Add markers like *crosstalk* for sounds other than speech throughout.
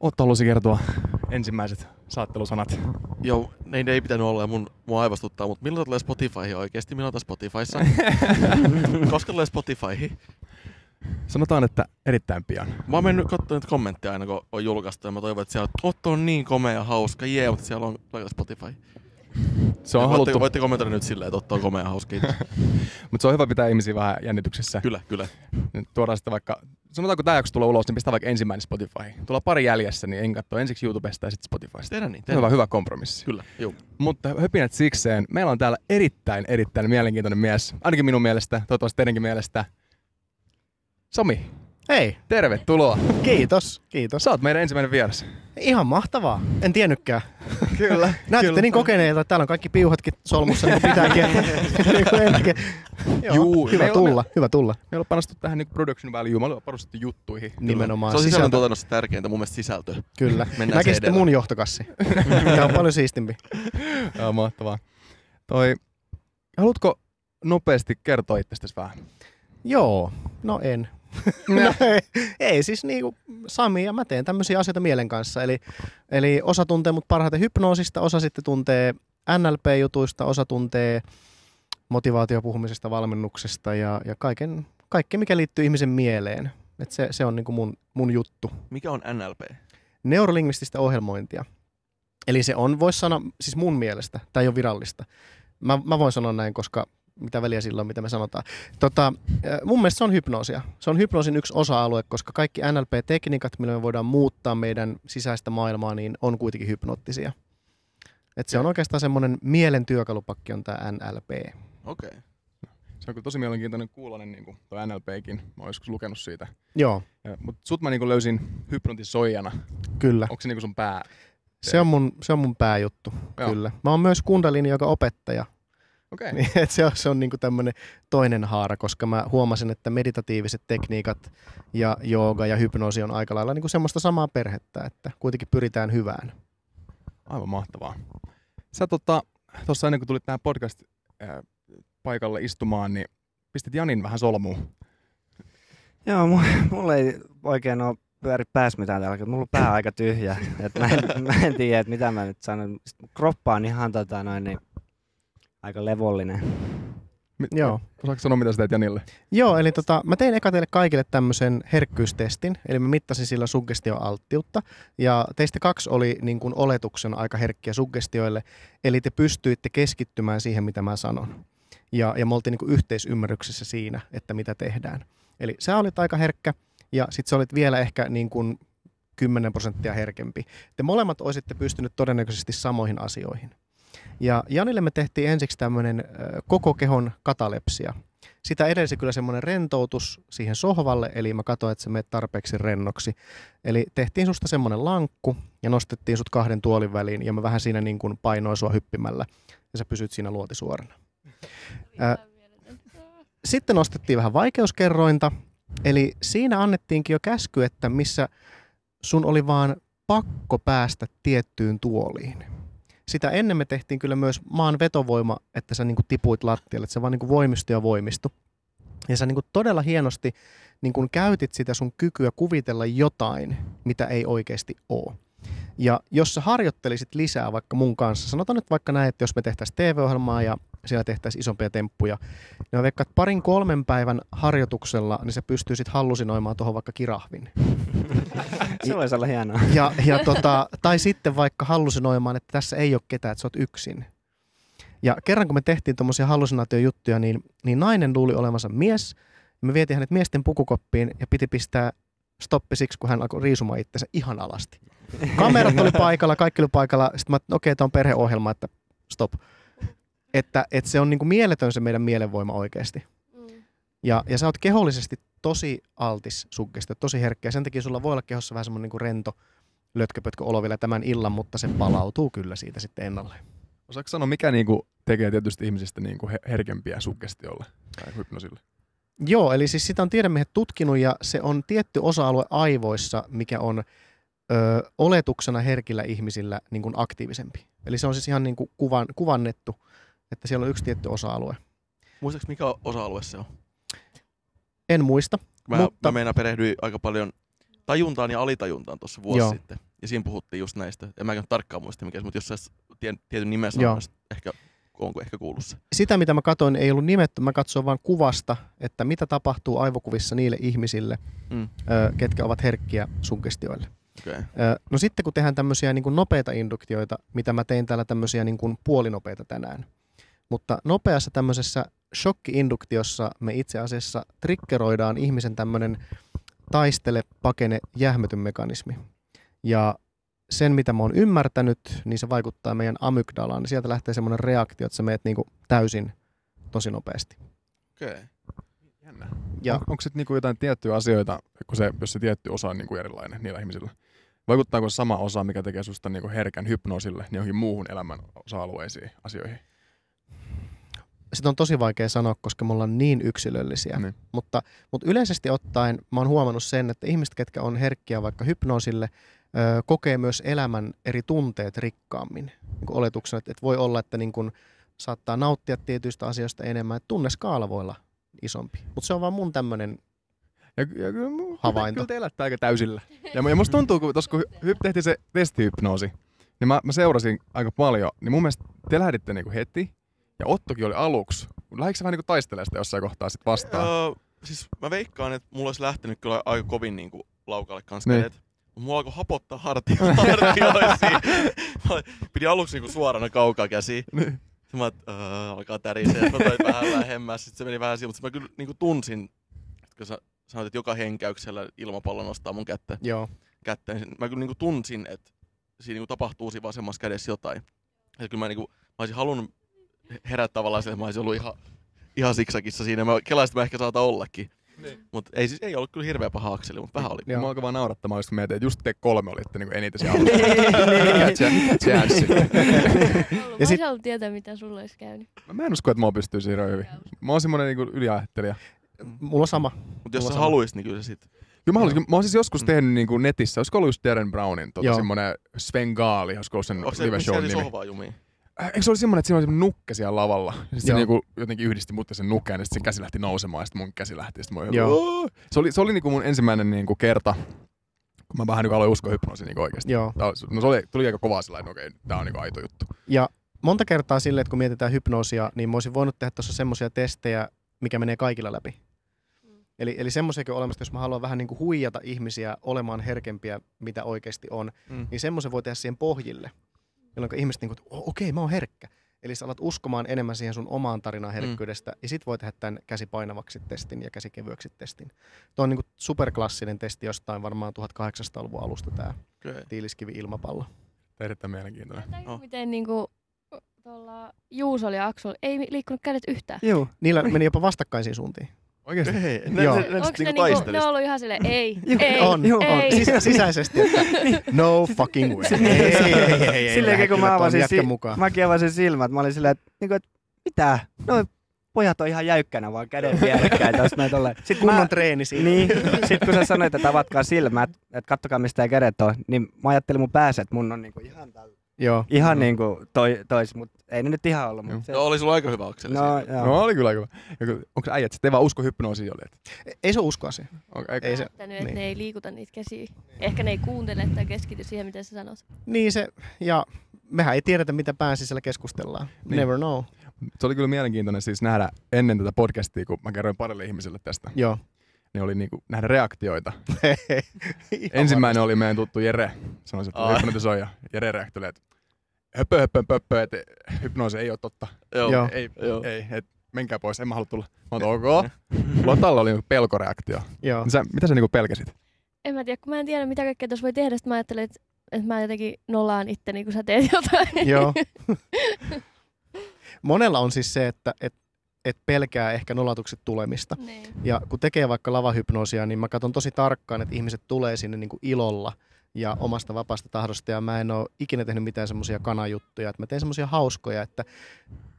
Otto halusi kertoa ensimmäiset saattelusanat. Joo, ne ei pitänyt olla ja mun, mua aivastuttaa, mutta milloin tulee Spotifyhin oikeesti? Milloin tulee Spotifyssa? *laughs* Koska tulee Spotifyhin? Sanotaan, että erittäin pian. Mä oon mennyt katsomaan kommentteja aina, kun on julkaistu ja mä toivon, että siellä Otto on niin komea ja hauska, jee, mutta siellä on Spotify. Se on voitte, haluttu, voitte kommentoida nyt silleen, että Otto on komea ja hauska. *laughs* Mutta se on hyvä pitää ihmisiä vähän jännityksessä. kyllä, kyllä. Nyt tuodaan sitten vaikka, sanotaanko tämä jakso tulee ulos, niin pistää vaikka ensimmäinen Spotify. Tuolla pari jäljessä, niin en katso ensiksi YouTubesta ja sitten Spotifysta. Tehdään niin. Tehdään. Hyvä, hyvä kompromissi. Kyllä, joo. Mutta höpinät sikseen. Meillä on täällä erittäin, erittäin mielenkiintoinen mies. Ainakin minun mielestä, toivottavasti teidänkin mielestä. Somi, Hei, tervetuloa. kiitos, kiitos. Sä oot meidän ensimmäinen vieras. Ihan mahtavaa. En tiennytkään. Kyllä. *laughs* Näytätte niin kokeneilta, että täällä on kaikki piuhatkin solmussa, niin pitääkin. *laughs* Niin. Joo, Juu, hyvä me- tulla, hyvä tulla. Me ollaan panostu tähän niin production value, me ollaan parustettu juttuihin. Nimenomaan. Se on sisältö. sisällöntuotannossa tärkeintä, mun mielestä sisältö. Kyllä. Mennään Näki se sitten edellä. mun johtokassi. Tämä on paljon siistimpi. *laughs* Joo, mahtavaa. Toi, haluatko nopeasti kertoa itsestäsi vähän? Joo, no en. No, ei, *laughs* ei, siis niinku Sami ja mä teen tämmöisiä asioita mielen kanssa. Eli, eli osa tuntee mut parhaiten hypnoosista, osa sitten tuntee NLP-jutuista, osa tuntee motivaatiopuhumisesta, valmennuksesta ja, ja kaiken, kaikki, mikä liittyy ihmisen mieleen. Et se, se on niinku mun, mun juttu. Mikä on NLP? Neurolingvististä ohjelmointia. Eli se on, voisi sanoa, siis mun mielestä, tämä ei ole virallista. Mä, mä voin sanoa näin, koska mitä väliä sillä on, mitä me sanotaan. Tota, mun mielestä se on hypnoosia. Se on hypnoosin yksi osa-alue, koska kaikki NLP-tekniikat, millä me voidaan muuttaa meidän sisäistä maailmaa, niin on kuitenkin hypnoottisia. Et se on oikeastaan semmoinen mielen työkalupakki on tämä NLP. Okei. Okay. Se on kyllä tosi mielenkiintoinen kuulonen, niin kuin NLPkin. Mä oon joskus lukenut siitä. Joo, Mutta sut mä niin löysin hypnotisoijana. kyllä. Onko se niin sun pää? Se on mun, se on mun pääjuttu, Joo. kyllä. Mä oon myös kundalini, joka opettaja. Okei. Niin, et se on, se on niinku tämmöinen toinen haara, koska mä huomasin, että meditatiiviset tekniikat ja jooga ja hypnoosi on aika lailla niinku semmoista samaa perhettä, että kuitenkin pyritään hyvään. Aivan mahtavaa. Sä tota, tuossa ennen kuin tulit tähän podcast ää, paikalle istumaan, niin pistit Janin vähän solmuun. Joo, mulla, mulla ei oikein ole pyöri pääs mitään täällä, mulla on pää aika tyhjä. Et mä, en, *laughs* mä en tiedä, että mitä mä nyt sanon. Kroppa on ihan tota noin, niin, aika levollinen. Mi- Joo. Osaatko sanoa, mitä sä teet Janille? Joo, eli tota, mä tein eka teille kaikille tämmöisen herkkyystestin, eli mä mittasin sillä suggestioalttiutta, ja teistä kaksi oli niin kuin oletuksen aika herkkiä suggestioille, eli te pystyitte keskittymään siihen, mitä mä sanon. Ja, ja me oltiin niin kuin yhteisymmärryksessä siinä, että mitä tehdään. Eli sä olit aika herkkä, ja sitten sä olit vielä ehkä niin kuin 10 prosenttia herkempi. Te molemmat olisitte pystynyt todennäköisesti samoihin asioihin. Ja Janille me tehtiin ensiksi tämmöinen koko kehon katalepsia. Sitä edelsi kyllä semmoinen rentoutus siihen sohvalle, eli mä katsoin, että se menee tarpeeksi rennoksi. Eli tehtiin susta semmoinen lankku ja nostettiin sut kahden tuolin väliin ja mä vähän siinä niin kuin painoin sua hyppimällä ja sä pysyt siinä luotisuorana. Sitten nostettiin vähän vaikeuskerrointa, eli siinä annettiinkin jo käsky, että missä sun oli vaan pakko päästä tiettyyn tuoliin. Sitä ennen me tehtiin kyllä myös maan vetovoima, että sä niinku tipuit lattialle, että se vaan niinku voimistui ja voimistui. Ja sä niinku todella hienosti niinku käytit sitä sun kykyä kuvitella jotain, mitä ei oikeasti ole. Ja jos sä harjoittelisit lisää vaikka mun kanssa, sanotaan nyt vaikka näin, että jos me tehtäisiin TV-ohjelmaa ja siellä tehtäisiin isompia temppuja, niin mä veikkaan, että parin kolmen päivän harjoituksella, niin sä pystyisit hallusinoimaan tuohon vaikka kirahvin. *laughs* Se voisi olla hienoa. Ja, ja tota, tai sitten vaikka hallusinoimaan, että tässä ei ole ketään, että sä oot yksin. Ja kerran kun me tehtiin tuommoisia hallusinaatiojuttuja, niin, niin nainen luuli olevansa mies. Me vietiin hänet miesten pukukoppiin ja piti pistää stoppi siksi, kun hän alkoi riisumaan itsensä ihan alasti. Kamerat oli paikalla, kaikki oli paikalla. Sitten mä, okei, tämä on perheohjelma, että stop. Että, että se on niin kuin mieletön se meidän mielenvoima oikeasti. Mm. Ja, ja sä oot kehollisesti tosi altis suggestio, tosi herkkä. Ja sen takia sulla voi olla kehossa vähän semmoinen niin rento lötköpötkö olo vielä tämän illan, mutta se palautuu kyllä siitä sitten ennalleen. Osaatko sanoa, mikä niinku tekee tietysti ihmisistä niinku he- herkempiä suggestiolle tai hypnosille? Joo, eli siis sitä on tiedemiehet tutkinut ja se on tietty osa-alue aivoissa, mikä on ö, oletuksena herkillä ihmisillä niin kuin aktiivisempi. Eli se on siis ihan niin kuin kuvan, kuvannettu, että siellä on yksi tietty osa-alue. Muistaaks mikä osa-alue se on? En muista. Mä, Mutta- mä meinaan perehdyin aika paljon tajuntaan ja alitajuntaan tuossa vuosi Joo. sitten. Ja siinä puhuttiin just näistä. En mä en tarkkaan muista mikä se, mutta jos sä tien, tietyn nimen Joo. sanoo, ehkä onko ehkä kuullut se. Sitä, mitä mä katsoin, ei ollut nimetty. Mä katsoin vain kuvasta, että mitä tapahtuu aivokuvissa niille ihmisille, Mm. ö, ketkä ovat herkkiä suggestioille. Okay. Ö, No sitten kun tehdään tämmöisiä niin kuin nopeita induktioita, mitä mä tein täällä tämmöisiä niin kuin puolinopeita tänään. Mutta nopeassa tämmöisessä shokki-induktiossa me itse asiassa triggeroidaan ihmisen tämmöinen taistele, pakene, jähmetyn mekanismi. Ja sen, mitä mä oon ymmärtänyt, niin se vaikuttaa meidän amygdalaan. Niin sieltä lähtee semmoinen reaktio, että sä meet niin kuin täysin tosi nopeasti. Okay. Jännä. Ja Ja. On, onko sitten niinku jotain tiettyjä asioita, kun se, jos se tietty osa on niinku erilainen niillä ihmisillä? Vaikuttaako se sama osa, mikä tekee susta niinku herkän hypnoosille, niin johonkin muuhun elämän osa-alueisiin, asioihin? Sitä on tosi vaikea sanoa, koska me ollaan niin yksilöllisiä. Niin. Mutta, mutta yleisesti ottaen mä oon huomannut sen, että ihmiset, ketkä on herkkiä vaikka hypnoosille, ö, kokee myös elämän eri tunteet rikkaammin. Niin oletuksena, että, että voi olla, että niin kuin saattaa nauttia tietyistä asioista enemmän, että tunneskaala voi olla isompi. Mutta se on vaan mun tämmöinen, Ja, ja kyllä, Havainto. Kyllä te elätte aika täysillä. Ja, ja musta tuntuu, kun, tossa, kun tehtiin se testihypnoosi, niin mä, mä seurasin aika paljon, niin mun mielestä te lähditte niinku heti, ja Ottokin oli aluksi. Lähdikö vähän niinku taistelemaan sitä jossain kohtaa sit vastaan? Öö, siis mä veikkaan, että mulla olisi lähtenyt kyllä aika kovin niinku laukalle kanssa Niin. kädet. Mulla alkoi hapottaa hartio, *laughs* hartioisiin. Mä Pidi aluksi niinku suorana kaukaa käsiä. Niin. Sitten mä että öö, alkaa tärisee. Mä toin vähän *laughs* lähemmäs. Sitten se meni vähän siihen, mutta mä kyllä niinku tunsin, kun sä sanoit, että joka henkäyksellä ilmapallo nostaa mun kättä, joo, kättä niin mä kyllä niinku tunsin, että siinä niinku tapahtuu siinä vasemmassa kädessä jotain. Ja kyllä mä, niinku, mä olisin halunnut herätä tavallaan sille, että mä olisin ollut ihan, ihan siksakissa siinä. Mä kelaisin, että mä ehkä saata ollakin. Niin. Mutta ei, siis, ei ollut kyllä hirveä paha akseli, mutta vähän oli. Joo. mä alkoi vaan naurattamaan, just kun mietin, että just te kolme olitte niinku eniten siellä *laughs* alussa. Ja sit... sit- Mä haluan tietää, mitä sulle olisi käynyt. Mä en usko, että mä pystyy siinä hyvin. Mä oon semmonen niinku yliajattelija. mulla on sama. Mutta jos sä sama. haluisit, niin kyllä se sit. Kyllä mä, haluaisin, mä oon siis joskus Mm. tehnyt niinku netissä, olisiko ollut just Darren Brownin, tota, semmonen Sven Gaali, olisiko ollut sen Onko se, live show se nimi. sohvaa jumiin? Äh, Eikö se oli semmonen, että siinä oli semmonen nukke siellä lavalla? Ja sitten se niinku jotenkin yhdisti mut ja sen nukkeen, ja sitten sen käsi lähti nousemaan, ja sitten mun käsi lähti, sitten mä olin, Joo. Se oli, se oli niinku mun ensimmäinen niinku kerta, kun mä vähän niinku aloin uskoa hypnoosiin niinku oikeesti. Joo. Tää No se oli, tuli aika kovaa sillä että okei, tää on niinku aito juttu. Ja monta kertaa silleen, että kun mietitään hypnoosia, niin mä olisin voinut tehdä tuossa semmoisia testejä, mikä menee kaikilla läpi. Eli, eli semmoisiakin on olemassa, jos mä haluan vähän niin kuin huijata ihmisiä olemaan herkempiä, mitä oikeasti on, Mm. niin semmoisen voi tehdä siihen pohjille, jolloin ihmiset niin kuin, että "O- okei, mä oon herkkä. Eli sä alat uskomaan enemmän siihen sun omaan tarinaan herkkyydestä, mm. ja sit voi tehdä tämän käsi painavaksi testin ja käsi kevyöksi testin. Tuo on niin kuin superklassinen testi jostain varmaan 1800-luvun alusta tämä Okay. tiiliskivi-ilmapallo. Erittäin mielenkiintoinen. Tajuu, Oh. miten niinku tuolla Juusolla ja Aksulla ei liikkunut kädet yhtään. Joo. Niillä meni jopa vastakkaisiin suuntiin. Oikeesti? Ei, ne, Joo. ne, ne, ne, ne, niinku niinku, ne on ollut ihan silleen, ei, ei, *laughs* on, joo, ei. on. Sis- *laughs* sisäisesti, että no fucking way. Ei, ei, ei, ei, Silleen, kun mä avasin, si- mukaan. mäkin avasin silmät, mä olin silleen, että, niinku, että mitä? No pojat on ihan jäykkänä vaan käden vierekkäin tässä näin tolleen. *laughs* Sitten Kunnon mä, treeni siinä. niin, sit kun sä sanoit, että avatkaa silmät, että kattokaa mistä ei kädet on, niin mä ajattelin mun päässä, että mun on niinku ihan, tällä- Joo. ihan No. niinku toi, tois, mutta ei ne nyt ihan ollut. Joo. Mut se, No, oli sulla aika hyvä akseli no, joo. No oli kyllä aika hyvä. Onko äijät sitten vaan usko hypnoosiin oli? Että, Ei se uskoa siihen. on, Ei se- että niin. ne ei liikuta niitä käsiä. Ehkä ne ei kuuntele tai keskity siihen, mitä sä sanot. Niin se, ja mehän ei tiedetä, mitä pään sisällä keskustellaan. Niin. Never know. se oli kyllä mielenkiintoinen siis nähdä ennen tätä podcastia, kun mä kerroin parille ihmiselle tästä, Joo. Niin oli niinku nähdä reaktioita. *laughs* Ensimmäinen oli meidän tuttu Jere, sanoisin, että Ai. hypnotisoi ja Jere reaktoi, että höpö, höpö, pöppö, että hypnoosi ei ole totta. Joo. Joo. Ei, Joo. ei, et, menkää pois, en mä halua tulla. Mä oon, ok. Lotalla oli niinku pelkoreaktio. Joo. Niin Sä, mitä sä niinku pelkäsit? En mä tiedä, kun mä en tiedä, mitä kaikkea tuossa voi tehdä. Sitten mä ajattelin, että, että mä jotenkin nollaan itteni, kun sä teet jotain. Joo. *laughs* Monella on siis se, että et, et pelkää ehkä nolatukset tulemista. niin. Ja kun tekee vaikka lavahypnoosia, niin mä katson tosi tarkkaan, että ihmiset tulee sinne niin kuin ilolla ja omasta vapaasta tahdosta. Ja mä en ole ikinä tehnyt mitään semmoisia kanajuttuja. Että mä teen semmoisia hauskoja, että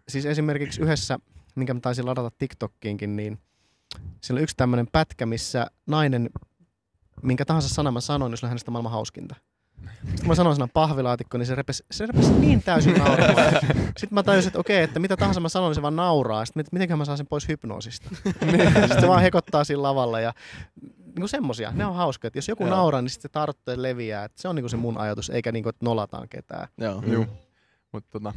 siis esimerkiksi yhdessä, minkä mä taisin ladata TikTokkiinkin, niin siellä on yksi tämmöinen pätkä, missä nainen, minkä tahansa sanan mä sanoin, niin se oli hänestä maailman hauskinta. Sitten kun mä sanoin sanan pahvilaatikko, niin se repesi, se repesi niin täysin nauramaan. Sitten mä tajusin, että okei, että mitä tahansa mä sanon, niin se vaan nauraa. Sitten miten mä saan sen pois hypnoosista. Sitten se vaan hekottaa siinä lavalla ja Niinku semmosia, ne on hauskoja. Että jos joku Joo. nauraa, niin sit se tarttuu ja leviää. Et se on niinku se mun ajatus, eikä niinku, että nolataan ketään. Joo. Juu. Mutta tota,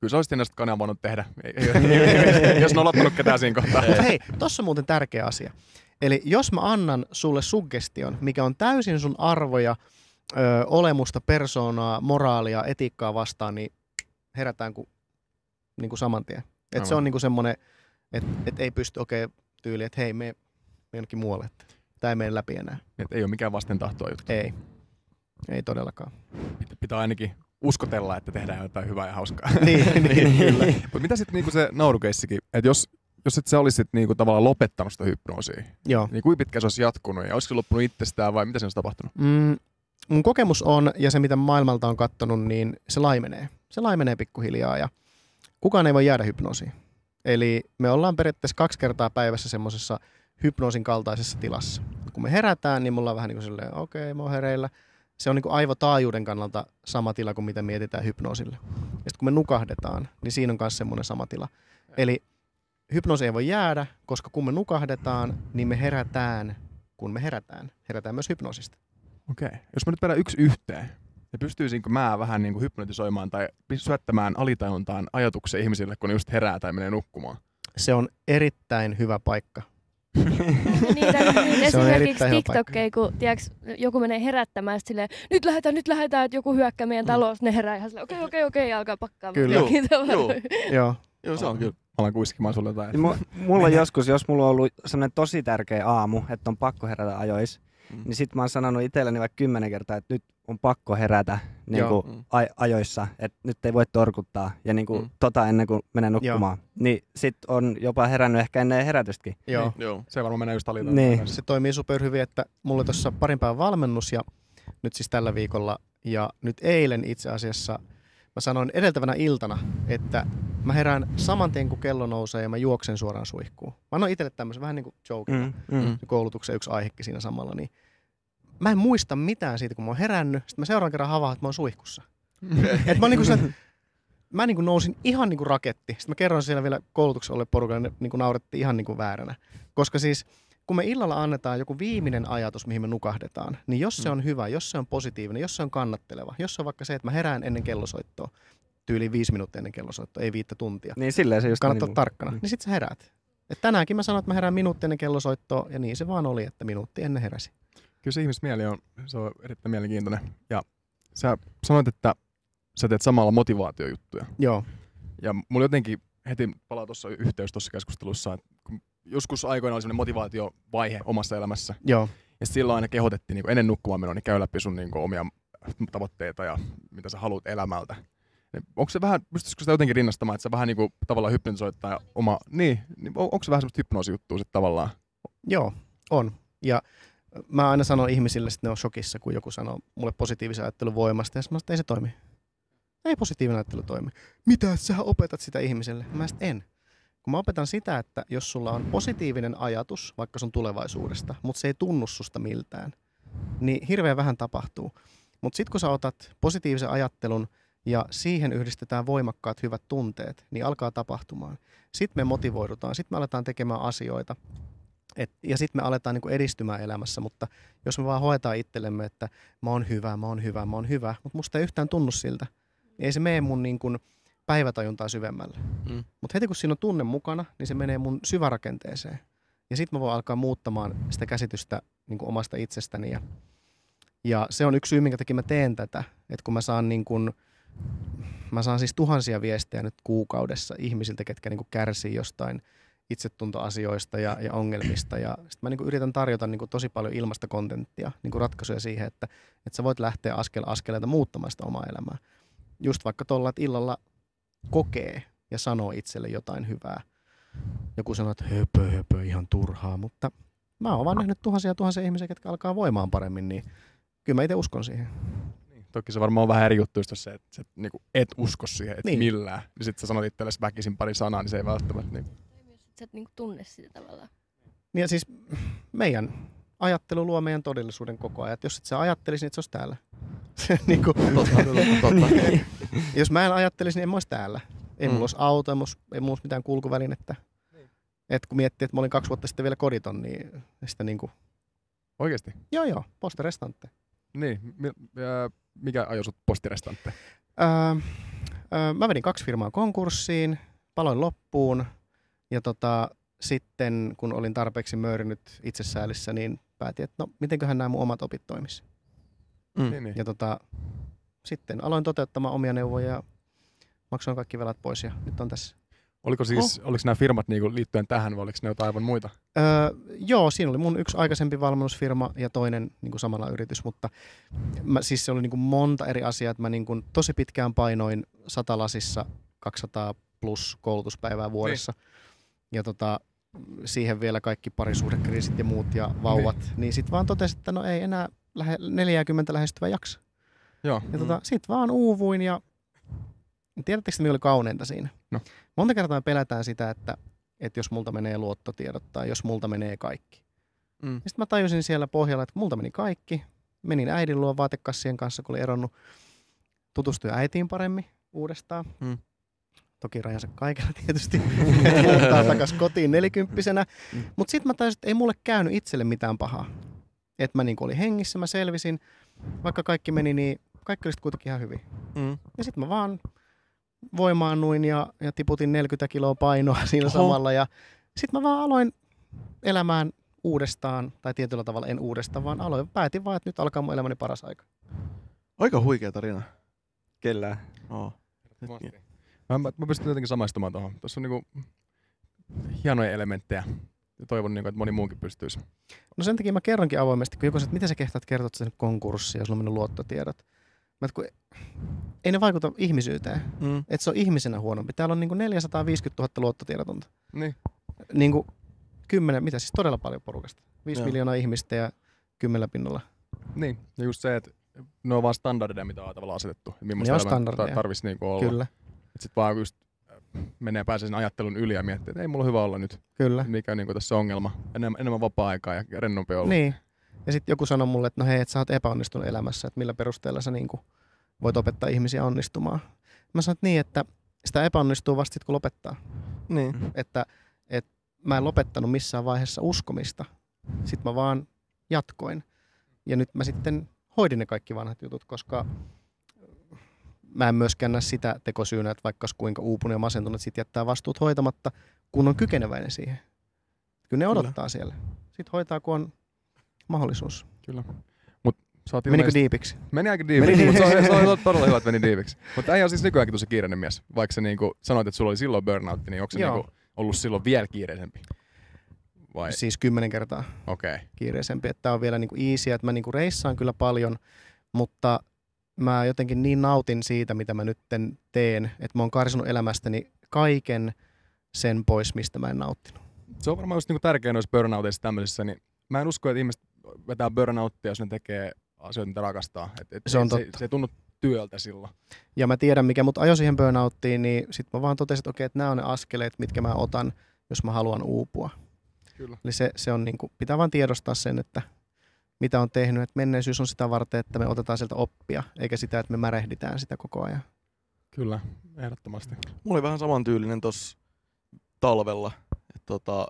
kyllä se olisi tietysti Kanea voinut tehdä, ei, ei, ei, ei, jos nolottanut ketään siinä kohtaa. Mutta hei, tossa on muuten tärkeä asia. Eli jos mä annan sulle suggestion, mikä on täysin sun arvoja, ö, olemusta, persoonaa, moraalia, etiikkaa vastaan, niin herätään kuin, niin kuin saman tien. Et se on niin kuin semmoinen, että et ei pysty okei okay, tyyli, että hei, me, me jonnekin muualle. Tämä ei mene läpi enää. Et ei ole mikään vasten tahtoa juttu. Ei. Ei todellakaan. Pit- Pitää ainakin uskotella, että tehdään jotain hyvää ja hauskaa. *laughs* *laughs* niin, niin, kyllä. Mutta mitä sitten niinku se naurukeissikin, että jos, jos et sä olisit niinku tavallaan lopettanut sitä hypnoosia, Joo. niin kuinka pitkä se olisi jatkunut ja olisiko se loppunut itsestään vai mitä se olisi tapahtunut? Mm, mun kokemus on, ja se mitä maailmalta on kattonut, niin se laimenee. Se laimenee pikkuhiljaa ja kukaan ei voi jäädä hypnoosiin. Eli me ollaan periaatteessa kaksi kertaa päivässä semmoisessa hypnoosin kaltaisessa tilassa. Kun me herätään, niin mulla on vähän niin kuin silleen, okei, okay, mä oon hereillä. Se on niin kuin aivotaajuuden kannalta sama tila kuin mitä mietitään hypnoosille. Ja sitten kun me nukahdetaan, niin siinä on myös semmoinen sama tila. Eli hypnoosi ei voi jäädä, koska kun me nukahdetaan, niin me herätään, kun me herätään. Herätään myös hypnoosista. Okei. Okay. Jos mä nyt vedän yksi yhteen, ja pystyisinkö mä vähän niin kuin hypnotisoimaan tai syöttämään alitajuntaan ajatuksia ihmisille, kun ne just herää tai menee nukkumaan? Se on erittäin hyvä paikka. niitä, niitä *laughs* Se on esimerkiksi erittäin hyvä TikTokkeja, kun tiiäks, joku menee herättämään sit silleen, nyt lähdetään, nyt lähdetään, että joku hyökkää meidän taloon, ne herää ihan okei, okei, okei, ja alkaa pakkaa. Kyllä. Joo, tavaroita. Joo. Joo, se on kyllä. Alan kuiskimaan sulle jotain. Niin mu- mulla on joskus, jos mulla on ollut sellainen tosi tärkeä aamu, että on pakko herätä ajois, Mm. niin sit mä oon sanonut itselleni vaikka kymmenen kertaa, että nyt on pakko herätä niin Joo. kuin Mm. a- ajoissa, että nyt ei voi torkuttaa ja niin kuin Mm. tota ennen kuin menen nukkumaan. Niin sit on jopa herännyt ehkä ennen herätystäkin. Joo. Joo. Se varmaan menee just alitajuntaan. Niin. Se toimii superhyvin, että mulla oli tuossa parin päivän valmennus ja nyt siis tällä viikolla ja nyt eilen itse asiassa mä sanoin edeltävänä iltana, että mä herään saman tien kun kello nousee ja mä juoksen suoraan suihkuun. Mä annoin itselle tämmöisen vähän niin kuin joke, mm. Mm, koulutuksen yksi aihekin siinä samalla, niin mä en muista mitään siitä, kun mä oon herännyt. Sitten mä seuraavan kerran havaan, että mä oon suihkussa. *laughs* Et mä, niinku sen, mä niinku nousin ihan niinku raketti. Sitten mä kerron siellä vielä koulutuksen olle porukalle, ne niinku naurettiin ihan niinku vääränä. Koska siis kun me illalla annetaan joku viimeinen ajatus, mihin me nukahdetaan, niin jos se Mm. on hyvä, jos se on positiivinen, jos se on kannatteleva, jos se on vaikka se, että mä herään ennen kellosoittoa, tyyli viisi minuuttia ennen kellosoittoa, ei viittä tuntia, Niin silleen se just kannattaa olla meni. tarkkana, Mm. niin sit sä heräät. Et tänäänkin mä sanoin, että mä herään minuutti ennen kellosoittoa, ja niin se vaan oli, että minuutti ennen heräsi. Kyllä se ihmismieli on, se on erittäin mielenkiintoinen. Ja sä sanoit, että sä teet samalla motivaatiojuttuja. Joo, Ja mulla jotenkin heti palaa tuossa yhteys tuossa keskustelussa, että joskus aikoina oli sellainen motivaatiovaihe omassa elämässä. joo. Ja silloin aina kehotettiin niin ennen nukkumaan menoa, niin käy läpi sun niin omia tavoitteita ja mitä sä haluat elämältä. Niin Onko se vähän, pystyisikö sitä jotenkin rinnastamaan, että sä vähän niin kuin tavallaan hypnotisoittaa oma, niin, niin on- onko se vähän semmoista hypnoosijuttua sitten tavallaan? Joo, on. Ja mä aina sanon ihmisille, että ne on shokissa, kun joku sanoo mulle positiivisen ajattelun voimasta, ja sanon, että ei se toimi. Ei positiivinen ajattelu toimi. Mitä, sä opetat sitä ihmiselle? Mä sit en. Kun mä opetan sitä, että jos sulla on positiivinen ajatus vaikka sun tulevaisuudesta, mutta se ei tunnu susta miltään, niin hirveän vähän tapahtuu. Mutta sitten kun sä otat positiivisen ajattelun ja siihen yhdistetään voimakkaat hyvät tunteet, niin alkaa tapahtumaan. Sitten me motivoidutaan, sitten me aletaan tekemään asioita, et, ja sitten me aletaan niinku edistymään elämässä, mutta jos me vaan hoetaan itsellemme, että mä oon hyvä, mä oon hyvä, mä oon hyvä, mutta musta ei yhtään tunnu siltä, niin ei se mene mun niinku päivätajuntaa syvemmälle. Mm. Mutta heti kun siinä on tunne mukana, niin se menee mun syvärakenteeseen. Ja sitten mä voin alkaa muuttamaan sitä käsitystä niinku omasta itsestäni. Ja, ja se on yksi syy, minkä takia mä teen tätä. Että kun mä saan, niinku, mä saan siis tuhansia viestejä nyt kuukaudessa ihmisiltä, ketkä niinku kärsii jostain itsetuntoasioista ja, ja ongelmista. Ja sit mä niinku yritän tarjota niinku tosi paljon ilmasta kontenttia, niinku ratkaisuja siihen, että, että sä voit lähteä askel askeleelta muuttamaan sitä omaa elämää. Just vaikka tuolla, että illalla kokee ja sanoo itselle jotain hyvää. Joku sanoo, että höpö, höpö, ihan turhaa, mutta mä oon vaan nähnyt tuhansia tuhansia ihmisiä, jotka alkaa voimaan paremmin, niin kyllä mä itse uskon siihen. Niin. Toki se varmaan on vähän eri juttu se, että sä niin et usko siihen, että Niin. niin. millään. Niin sit sä sanot itsellesi väkisin pari sanaa, niin se ei välttämättä. Niin. Sä et niinku tunne sitä tavallaan. Niin ja siis meidän ajattelu luo meidän todellisuuden koko ajan. Et jos et sä ajattelisi, niin et sä olisi täällä. *laughs* niin kuin, Totta, totta. jos mä en ajattelisi, niin en mä olisi täällä. Ei mulla Mm. olisi auto, ei mulla olisi, mulla mitään kulkuvälinettä. Et kun miettii, että mä olin kaksi vuotta sitten vielä koditon, niin sitä niin kuin, Oikeesti? Joo, joo, poste restante. Niin. Mi- ää, mikä ajoi sut postirestantte? Öö, öö, mä vedin kaksi firmaa konkurssiin, paloin loppuun ja tota, sitten kun olin tarpeeksi möyrinyt itsesäälissä, niin päätin, että no mitenköhän nämä mun omat opit toimis. Mm. Niin, niin. Ja tota, sitten aloin toteuttamaan omia neuvoja ja maksoin kaikki velat pois ja nyt on tässä. Oliko siis, oliko nämä firmat niinku liittyen tähän vai oliko ne jotain aivan muita? Öö, joo, siinä oli mun yksi aikaisempi valmennusfirma ja toinen niin kuin samalla yritys, mutta mä, siis se oli niin kuin monta eri asiaa, että mä niin kuin tosi pitkään painoin satalasissa 200 plus koulutuspäivää vuodessa. Ja tota, siihen vielä kaikki parisuhdekriisit ja muut ja vauvat. Niin, niin sitten vaan totesin, että no ei enää lähe, 40 lähestyvä jaksa. Joo. Ja tota, sit vaan uuvuin ja tiedättekö mikä oli kauneinta siinä? No. Monta kertaa me pelätään sitä, että, että jos multa menee luottotiedot tai jos multa menee kaikki. Mm. Sitten mä tajusin siellä pohjalla, että multa meni kaikki. Menin äidin luo vaatekassien kanssa, kun oli eronnut. Tutustuin äitiin paremmin uudestaan. Mm. Toki rajansa kaikella tietysti. *laughs* Muuttaa takas kotiin nelikymppisenä. Mm. Mutta sitten mä tajusin, että ei mulle käynyt itselle mitään pahaa. Että mä niinku olin hengissä, mä selvisin. Vaikka kaikki meni, niin kaikki oli kuitenkin ihan hyvin. Mm. Ja sitten mä vaan voimaannuin ja, ja tiputin 40 kiloa painoa *laughs* siinä Oho. samalla. Ja sitten mä vaan aloin elämään uudestaan, tai tietyllä tavalla en uudestaan, vaan aloin, päätin vaan, että nyt alkaa mun elämäni paras aika. Aika huikea tarina. Kyllä. Oo. Mä, mä, mä pystyn jotenkin samaistumaan tuohon. Tuossa on niinku hienoja elementtejä. Ja toivon, niinku, että moni muukin pystyisi. No sen takia mä kerronkin avoimesti, kun joku sanoo, että miten sä kehtaat kertoa, nyt konkurssi ja sulla on mennyt luottotiedot. Mä, että kun ei ne vaikuta ihmisyyteen. Mm. Että se on ihmisenä huonompi. Täällä on niin kuin 450 000 luottotiedotonta. Niin. Niin kuin 10, mitä siis todella paljon porukasta. 5 Joo. miljoonaa ihmistä ja 10 pinnalla. Niin. Ja just se, että ne on vaan standardeja, mitä on tavallaan asetettu. Ne on standardeja. ta- tarvitsisi niinku olla. Kyllä, Sitten sit vaan just äh, menee pääsee sen ajattelun yli ja miettii, että ei mulla hyvä olla nyt. kyllä. Mikä on niinku tässä ongelma. Enemmän, enemmän vapaa-aikaa ja rennompi olla. Niin. Ja sitten joku sanoi mulle, että no hei, että sä oot epäonnistunut elämässä, että millä perusteella sä niin voit opettaa ihmisiä onnistumaan. Mä sanoin, että niin, että sitä epäonnistuu vasta sit, kun lopettaa. Niin. Että, että mä en lopettanut missään vaiheessa uskomista. Sitten mä vaan jatkoin. Ja nyt mä sitten hoidin ne kaikki vanhat jutut, koska mä en myöskään näe sitä tekosyynä, että vaikka kuinka uupunut ja masentunut, sitten jättää vastuut hoitamatta, kun on kykeneväinen siihen. Kyllä ne Kyllä. odottaa siellä. Sitten hoitaa, kun on mahdollisuus. Kyllä. Mut sä oot Menikö ilmeisesti- diipiksi? Meni aika diiviksi, Meni mutta se, on- se, on- se on todella hyvä, että meni diiviksi. Mutta äijä on siis nykyäänkin tosi kiireinen mies. Vaikka sä niinku sanoit, että sulla oli silloin burnoutti, niin onko se niinku ollut silloin vielä kiireisempi? Vai? Siis kymmenen kertaa Okei. Okay. kiireisempi. Että on vielä niinku easy, että mä niinku reissaan kyllä paljon, mutta mä jotenkin niin nautin siitä, mitä mä nyt teen, että mä oon karsinut elämästäni kaiken sen pois, mistä mä en nauttinut. Se on varmaan just niinku tärkeä noissa burnouteissa tämmöisissä, niin mä en usko, että ihmiset vetää burnouttia, jos ne tekee asioita, mitä rakastaa. Et, et Se on se, totta. se ei tunnu työltä silloin. Ja mä tiedän, mikä mut ajoi siihen burnouttiin, niin sit mä vaan totesin, että okei, että nämä on ne askeleet, mitkä mä otan, jos mä haluan uupua. Kyllä. Eli se, se on niinku, pitää vaan tiedostaa sen, että mitä on tehnyt, että menneisyys on sitä varten, että me otetaan sieltä oppia, eikä sitä, että me märehditään sitä koko ajan. Kyllä, ehdottomasti. Mulla oli vähän samantyylinen tossa talvella. Et tota,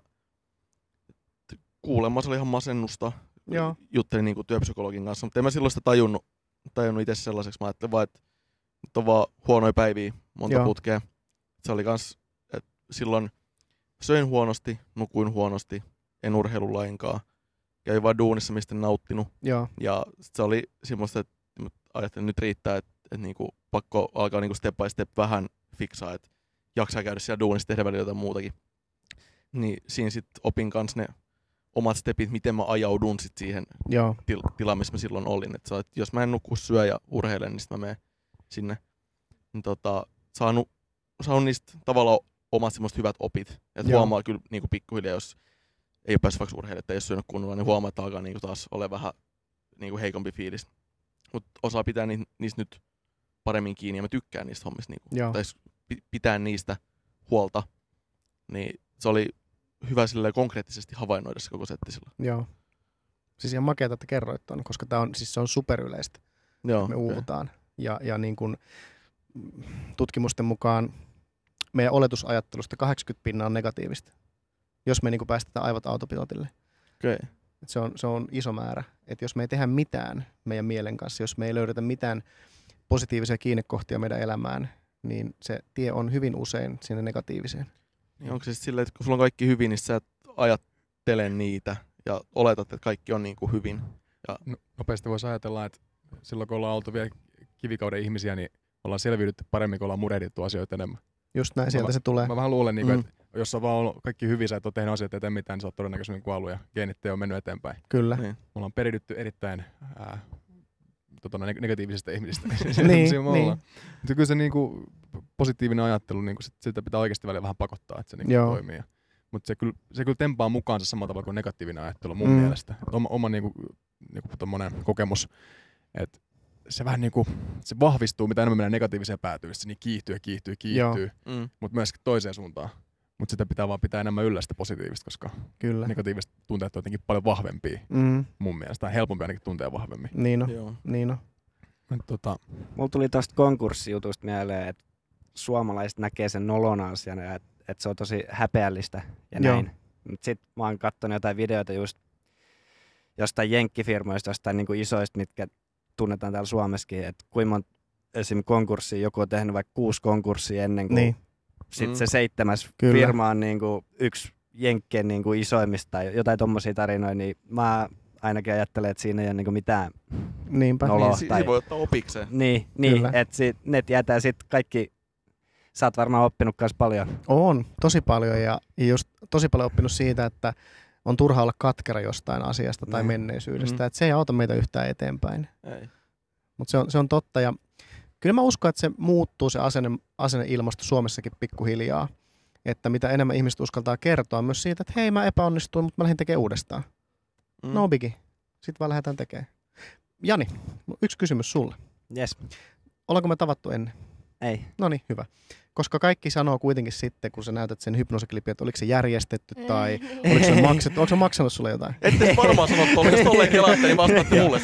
kuulemma se oli ihan masennusta. Joo. Juttelin niinku työpsykologin kanssa, mutta en mä silloin sitä tajunnut, tajunnut itse sellaiseksi. Mä ajattelin vaan, että nyt on vaan huonoja päiviä, monta Joo. putkea. Se oli kans, että silloin söin huonosti, nukuin huonosti, en urheilu lainkaan. Kävin vaan duunissa, mistä en nauttinut. Joo, Ja sit se oli semmoista, että mä ajattelin, että nyt riittää, että, että niinku, pakko alkaa niinku step by step vähän fiksaa, että jaksaa käydä siellä duunissa, tehdä välillä jotain muutakin. Niin siinä sitten opin kanssa ne omat stepit, miten mä ajaudun sit siihen joo, til- tilaan, missä mä silloin olin. Et että jos mä en nuku, syö ja urheilen, niin sit mä menen sinne. Niin tota, saanut, saanut niistä tavallaan omat semmoiset hyvät opit. Että Joo. huomaa kyllä niinku pikkuhiljaa, jos ei ole päässyt vaikka urheilemaan, että ei ole syönyt kunnolla, niin huomaa, että alkaa niinku taas ole vähän niinku heikompi fiilis. Mutta osaa pitää ni- niistä nyt paremmin kiinni ja mä tykkään niistä hommista. Niinku. Joo. Tai pitää niistä huolta. Niin se oli hyvä sille konkreettisesti havainnoida se koko setti silloin. joo. Siis ihan makeata, että kerroit ton, koska tää on, siis se on superyleistä. Joo, me uuvutaan. Ja, ja niin kuin tutkimusten mukaan meidän oletusajattelusta 80 pinnaa on negatiivista, jos me niin päästetään aivot autopilotille. Okei. Et se, on, se on iso määrä. Et jos me ei tehdä mitään meidän mielen kanssa, jos me ei löydetä mitään positiivisia kiinnekohtia meidän elämään, niin se tie on hyvin usein sinne negatiiviseen. Niin onko se sitten silleen, että kun sulla on kaikki hyvin, niin sä et ajattele niitä ja oletat, että kaikki on niin kuin hyvin. No, nopeasti voisi ajatella, että silloin kun ollaan oltu vielä kivikauden ihmisiä, niin ollaan selviydytty paremmin, kun ollaan murehdittu asioita enemmän. Just näin, sieltä Mä- se tulee. Mä vähän luulen, niin kuin, Mm. että jos on vaan ollut kaikki hyvin, sä et ole tehnyt asioita eteen mitään, niin sä oot todennäköisemmin kuollut ja geenit ei ole mennyt eteenpäin. Kyllä. Niin. Me ollaan peridytty erittäin ää, tota, neg- negatiivisista ihmisistä. *laughs* Niin, niin. Mutta kyllä se niinku, positiivinen ajattelu, niinku, sit, sitä pitää oikeasti välillä vähän pakottaa, että se niinku, Joo. toimii. Mutta se kyllä, se kyllä tempaa mukaansa samalla tavalla kuin negatiivinen ajattelu mun Mm. mielestä. Et oma oma niinku, niinku, kokemus, että se vähän niinku, se vahvistuu, mitä enemmän mennään negatiiviseen päätyy, se niin kiihtyy ja kiihtyy ja Joo. kiihtyy, Mm. mutta myöskin toiseen suuntaan. Mutta sitä pitää vaan pitää enemmän yllä sitä positiivista, koska Kyllä. negatiiviset tunteet on jotenkin paljon vahvempia Mm, mun mielestä. Tai helpompi ainakin tuntea vahvemmin. niin on. Joo. Niin on. Et Tota, Mulla tuli tosta konkurssijutusta mieleen, että suomalaiset näkee sen nolona asiana ja että et se on tosi häpeällistä ja Joo. näin. Mut sit mä oon kattonut jotain videoita just jostain jenkkifirmoista, jostain niinku isoista, mitkä tunnetaan täällä Suomessakin, että kuinka monta esim. konkurssia joku on tehnyt vaikka kuusi konkurssia ennen kuin Niin. Sit Mm. se seitsemäs Kyllä. firma on niinku yksi jenkkien niinku isoimmista tai jotain tommosia tarinoita, niin mä ainakin ajattelen, että siinä ei ole niinku mitään Niinpä. Nolo. Niin, si- tai- voi ottaa opikseen. niin, niin että sit, ne tietää sitten kaikki, sä oot varmaan oppinut myös paljon. On, tosi paljon ja just tosi paljon oppinut siitä, että on turha olla katkera jostain asiasta tai Niin. menneisyydestä. Mm. Että se ei auta meitä yhtään eteenpäin. Ei. Mutta se on, se on totta ja kyllä mä uskon, että se muuttuu se asenne, asenneilmasto Suomessakin pikkuhiljaa. Että mitä enemmän ihmiset uskaltaa kertoa myös siitä, että hei mä epäonnistuin, mutta mä lähdin tekemään uudestaan. Mm. No bigi. Sitten vaan lähdetään tekemään. Jani, yksi kysymys sulle. Yes. Ollaanko me tavattu ennen? Ei. No niin, hyvä. Koska kaikki sanoo kuitenkin sitten, kun sä näytät sen hypnoosiklipin, että oliko se järjestetty tai oliko se maksettu. Onko se maksanut sulle jotain? Ette varmaan sano tolleen, jos tolleen kelaatte, niin vastaatte mulle.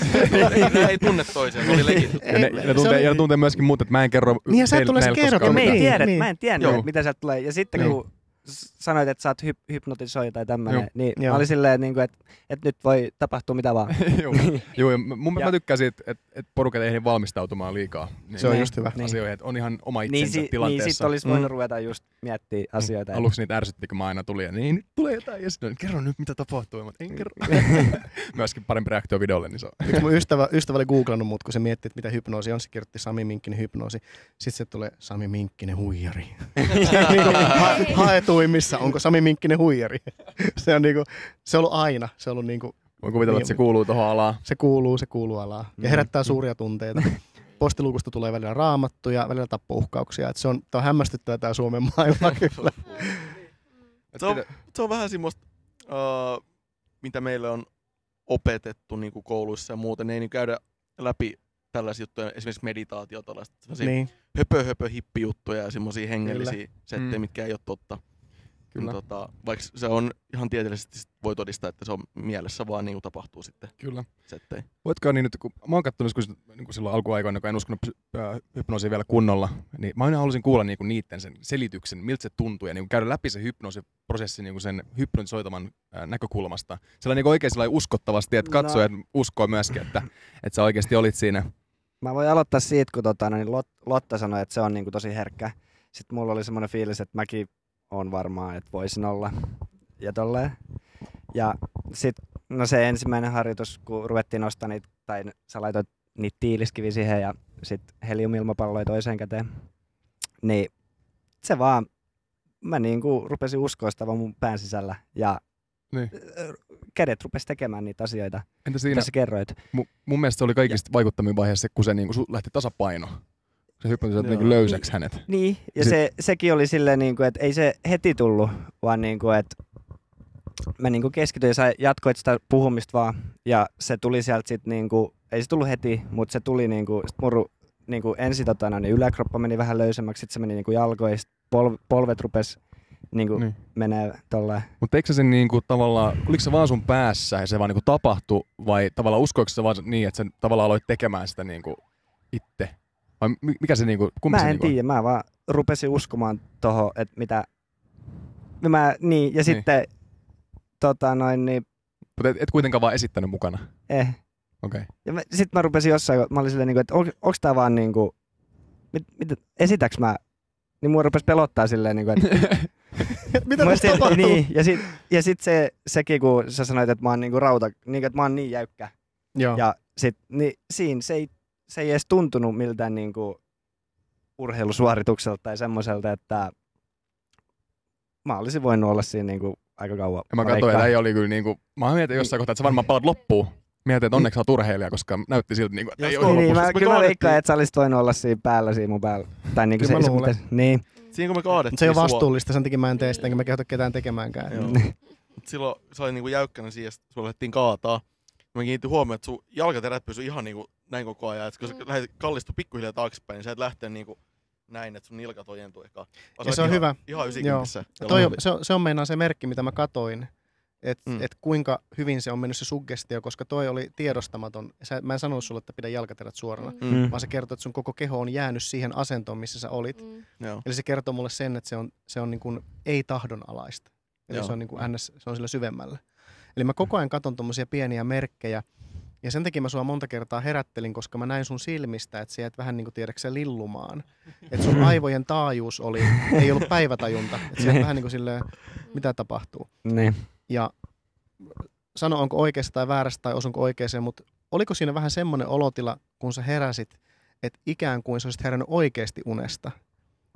Ne ei tunne toisiaan, se oli legit. ja, ne, ne tuntee, oli- ja ne tuntee myöskin muut, että mä en kerro Niin ja sä et me ei mitään. mitään. tiedä, Niin. mä en Joo. että mitä sieltä tulee. Ja sitten Niin. kun sanoit, että sä oot hyp- hypnotisoija tai tämmönen, Joo. niin Joo. mä olin silleen, että, niinku, että, että nyt voi tapahtua mitä vaan. *laughs* Joo, Joo ja mun, Ja- mä tykkään siitä, että, että porukat ei valmistautumaan liikaa niin, Se on Niin, just hyvä. niin. asioihin, että on ihan oma Niin, itsensä si- niin tilanteessa. sit olisi voinut Mm. ruveta just miettiä asioita. Aluksi niitä ärsytti, kun mä aina tulin ja niin, nyt tulee jotain ja sitten kerro nyt mitä tapahtuu, mutta en kerro. *laughs* Myöskin parempi reaktio videolle, niin se on. Yksi mun ystävä, ystävä oli googlannut mut, kun se mietti, että mitä hypnoosi on. Se kirjoitti Sami Minkkinen hypnoosi. Sitten se tulee Sami Minkkinen huijari. *laughs* niin haetuimmissa, onko Sami Minkkinen huijari? *laughs* se on niinku, se on ollut aina. Se on ollut niinku, Voin kuvitella, Niin, että se kuuluu tuohon alaan. se kuuluu, se kuuluu alaan. Ja Mm. herättää suuria tunteita. Postilukusta tulee välillä raamattuja, välillä tappouhkauksia. Et se on, tää on hämmästyttävää tää Suomen maailma *laughs* kyllä. Se on, se on vähän semmoista, uh, mitä meille on opetettu niin kuin kouluissa ja muuten. Ne ei niin käydä läpi tällaisia juttuja, esimerkiksi meditaatio, tällaista niin, höpö, höpö, hippijuttuja ja semmoisia hengellisiä settejä, Mm. mitkä ei ole totta. Kyllä. Niin, tota, vaikka se on ihan tieteellisesti voi todistaa, että se on mielessä vaan niin kuin tapahtuu sitten Kyllä. settejä. Voitko niin nyt, kun mä oon kattonut kun, niin kuin silloin alkuaikoina, kun en uskonut hypnoosiin vielä kunnolla, niin mä aina halusin kuulla niin kuin niiden sen selityksen, miltä se tuntuu ja niin kuin käydä läpi se hypnoosiprosessi niin kuin sen hypnotisoitavan äh, näkökulmasta. Sellainen niin kuin oikein sellainen uskottavasti, että No. katsojat uskoo myöskin, että, että sä oikeasti olit siinä. Mä voin aloittaa siitä, kun tota, no niin Lot, Lotta sanoi, että se on niinku tosi herkkä. Sitten mulla oli semmoinen fiilis, että mäkin on varmaan, että voisin olla. Ja tolleen. Ja sitten no se ensimmäinen harjoitus, kun ruvettiin nostaa niitä, tai sä laitoit niitä tiiliskivi siihen ja sitten heliumilmapalloja toiseen käteen. Niin se vaan, mä niinku rupesin uskoa sitä vaan mun pään sisällä. Ja Niin. kädet rupesi tekemään niitä asioita, Entä siinä... mitä sä kerroit. mu, mun mielestä se oli kaikista vaikuttavin vaihe se, kun se niin kuin, lähti tasapaino. Se hypnotisoit niin kuin löysäksi hänet. Niin, ja Sit- se, sekin oli silleen, niin kuin, että ei se heti tullut, vaan niin kuin, että mä niin kuin keskityin ja sä jatkoit sitä puhumista vaan, ja se tuli sieltä sitten, niin kuin, ei se tullut heti, mutta se tuli niin kuin, sit muru, niin kuin ensin tota, no, niin yläkroppa meni vähän löysemmäksi, sitten se meni niin kuin jalkoihin, sit pol, polvet rupes niin kuin, Niin. menee tolleen. Mutta eikö se sen niinku tavallaan, oliko se vaan sun päässä ja se vaan niinku tapahtui, vai tavallaan uskoiko se vaan niin, että sen tavallaan aloit tekemään sitä niinku itse? Vai mi- mikä se niinku, kumpi Mä se en niinku tiedä, mä vaan rupesin uskomaan toho, että mitä... Mä, niin, ja Niin. sitten tota noin, niin Mutta et, et kuitenkaan vaan esittänyt mukana. Eh. Okei. Okay. Ja mä, sit mä rupesin jossain, mä olin silleen, niinku, että on, onks tää vaan niinku, mit, mit, esitäks mä, niin mua rupesi pelottaa silleen, niinku, että *laughs* Mitä tässä sit- tapahtuu? Niin, ja sit, ja sit se, sekin, kun sä sanoit, että mä oon niinku rauta, niinku, että mä oon niin jäykkä. Joo. Ja sit, niin, siinä se ei, se ei edes tuntunut miltään niinku urheilusuoritukselta tai semmoiselta, että mä olisin voinut olla siinä niinku aika kauan. Ja mä katsoin, että ei oli kyllä niinku, mä mietin jossain kohtaa, että sä varmaan palat loppuun. Mietin, että onneksi sä oot urheilija, koska näytti siltä, niinku, että ei ole Niin, niin, lopussa. mä, Me kyllä mä veikkaan, että sä olisit voinut olla siinä päällä siinä mun päällä. Tai niinku Kyllä se, mä se, mitä- niin. Siinä kun me kaadettiin se ei ole vastuullista, sen takia mä en tee sitä, enkä mä kehota ketään tekemäänkään. Joo. *laughs* Mut silloin se oli niinku jäykkänä siihen, että sulla lähdettiin kaataa. Mä kiinnitin huomioon, että sun jalkaterät pysyi ihan niinku näin koko ajan. Et kun sä Mm. lähdet kallistu pikkuhiljaa taaksepäin, niin sä et lähteä niinku näin, että sun nilkat ojentuu ehkä. Sä Ja se on ihan, hyvä. Ihan 90 Toi on, se, on, se on meinaan se merkki, mitä mä katoin, että Mm. et kuinka hyvin se on mennyt se suggestio, koska toi oli tiedostamaton. Sä, mä en sanonut sulle, että pidä jalkaterät suorana, mm. Mm. vaan se kertoo, että sun koko keho on jäänyt siihen asentoon, missä sä olit. Mm. Joo. Eli se kertoo mulle sen, että se on, se on niin kuin ei-tahdonalaista. Eli Joo. se on, niin kuin ns, se on sillä syvemmällä. Eli mä koko ajan katon tuommoisia pieniä merkkejä, ja sen takia mä sua monta kertaa herättelin, koska mä näin sun silmistä, että sä jäät vähän niin kuin tiedäksä lillumaan. Että sun aivojen taajuus oli, ei ollut päivätajunta. Että sä Niin. vähän niin kuin silleen, mitä tapahtuu. niin. Ja sano, onko oikeassa tai väärässä tai osunko oikeaan, mutta oliko siinä vähän semmoinen olotila, kun sä heräsit, että ikään kuin sä olisit herännyt oikeasti unesta?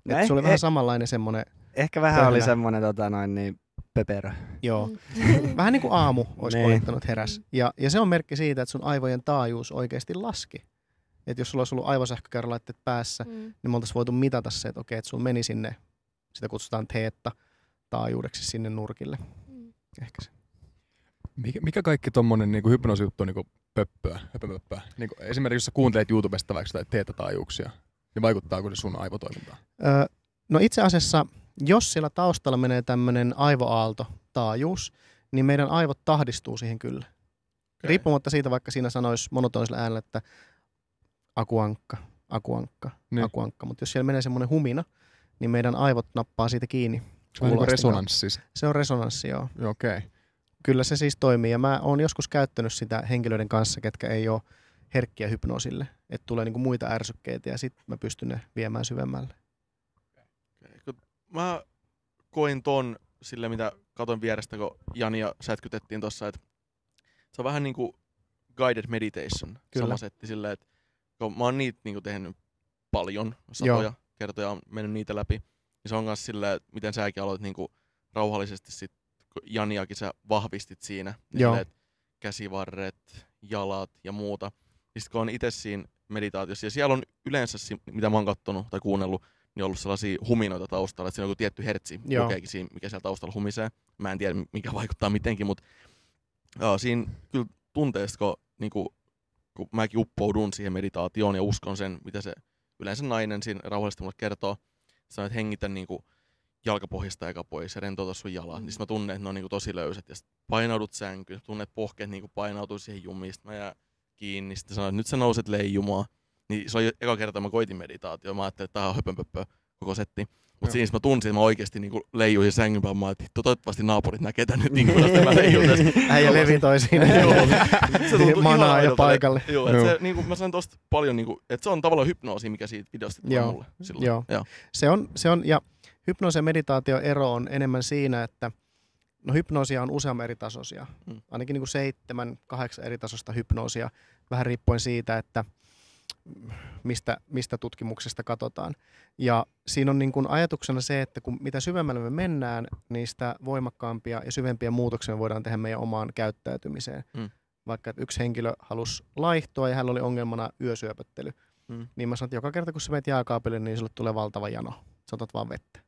No Että eh- se oli vähän eh- samanlainen semmoinen, Ehkä vähän oli Pöhlä. semmonen tota noin niin pöperö. joo, Mm. *laughs* vähän niin kuin aamu olisi Niin. olettanut heräs. Ja, ja se on merkki siitä, että sun aivojen taajuus oikeasti laski. Että jos sulla olisi ollut aivosähkökäyrölaitteet päässä, Mm. niin me oltaisiin voitu mitata se, että okei, että sun meni sinne, sitä kutsutaan teetta taajuudeksi sinne nurkille. Mm. Ehkä se. Mikä, mikä kaikki tommonen niinku hypnoosijuttu on niinku pöppöä, höpöpöppöä? Niinku, esimerkiksi jos sä kuuntelet YouTubesta vaikka sitä teetä-taajuuksia, niin vaikuttaako se sun aivotoimintaan? Öö, no itse asiassa, jos siellä taustalla menee tämmöinen aivoaalto taajuus, niin meidän aivot tahdistuu siihen kyllä. Okei. Riippumatta siitä, vaikka siinä sanoisi monotonisella äänellä, että akuankka, akuankka, Niin. akuankka. Mutta jos siellä menee semmoinen humina, niin meidän aivot nappaa siitä kiinni. Se on niinku resonanssi siis. Se on resonanssi. Joo, Okei. Okay. Kyllä se siis toimii. Ja mä oon joskus käyttänyt sitä henkilöiden kanssa, ketkä ei ole herkkiä hypnoosille. Että tulee niinku muita ärsykkeitä ja sitten mä pystyn ne viemään syvemmälle. Mä koin ton sille, mitä katon vierestä, kun Jani ja sätkytettiin tossa, että se on vähän niinku guided meditation, Kyllä. sama setti silleen, että kun mä oon niitä niinku tehnyt paljon, satoja Joo. kertoja on mennyt niitä läpi, niin se on myös silleen, että miten säkin aloit niinku rauhallisesti sit, kun Janiakin sä vahvistit siinä, niin että käsivarret, jalat ja muuta. Niin sit kun on itse siinä meditaatiossa, ja siellä on yleensä, mitä mä oon kattonut tai kuunnellut, niin ollut sellaisia huminoita taustalla, että siinä on joku tietty hertsi, Joo. lukeekin siinä, mikä siellä taustalla humisee. Mä en tiedä, mikä vaikuttaa mitenkin, mutta joo, siinä kyllä tunteesta, kun, niin kuin, kun mäkin uppoudun siihen meditaatioon ja uskon sen, mitä se yleensä nainen siinä rauhallisesti mulle kertoo, sanoo, että hengitä niin kuin jalkapohjasta eka pois ja rentouta sun jalat, niin sit mä tunnen, että ne on niin kuin tosi löysät. Ja painaudut sänkyyn, tunnet pohkeet niin painautuu siihen jumiin, mä jää kiinni, sitten sanoin, että nyt sä nouset leijumaan. Niin se oli eka kerta, mä koitin meditaatio. Mä ajattelin, että tää on höpönpöppö koko setti. Mutta siinä mä tunsin, että mä oikeesti niinku leijuin sängyn päällä. Mä että toivottavasti naapurit näkee tän nyt, niin kuin *laughs* mä leijun tässä. Äijä levitoi siinä. *laughs* Joo. Se tuntui Manaa ja paikalle. Joo, et Joo. se, niinku, mä sain tosta paljon, niinku, että se on tavallaan hypnoosi, mikä siitä videosta tulee Joo. mulle silloin. Joo. Joo. Se on, se on, ja hypnoosi ja meditaatio ero on enemmän siinä, että no hypnoosia on useamman eri tasoisia. Mm. Ainakin niin kuin seitsemän, kahdeksan eri tasosta hypnoosia, vähän riippuen siitä, että mistä, mistä tutkimuksesta katsotaan. Ja siinä on niin kuin ajatuksena se, että kun mitä syvemmälle me mennään, niin sitä voimakkaampia ja syvempiä muutoksia me voidaan tehdä meidän omaan käyttäytymiseen. Mm. Vaikka että yksi henkilö halusi laihtua ja hänellä oli ongelmana yösyöpöttely. Mm. Niin mä sanoin, että joka kerta kun sä menet jääkaapille, niin sulle tulee valtava jano. Sä otat vaan vettä.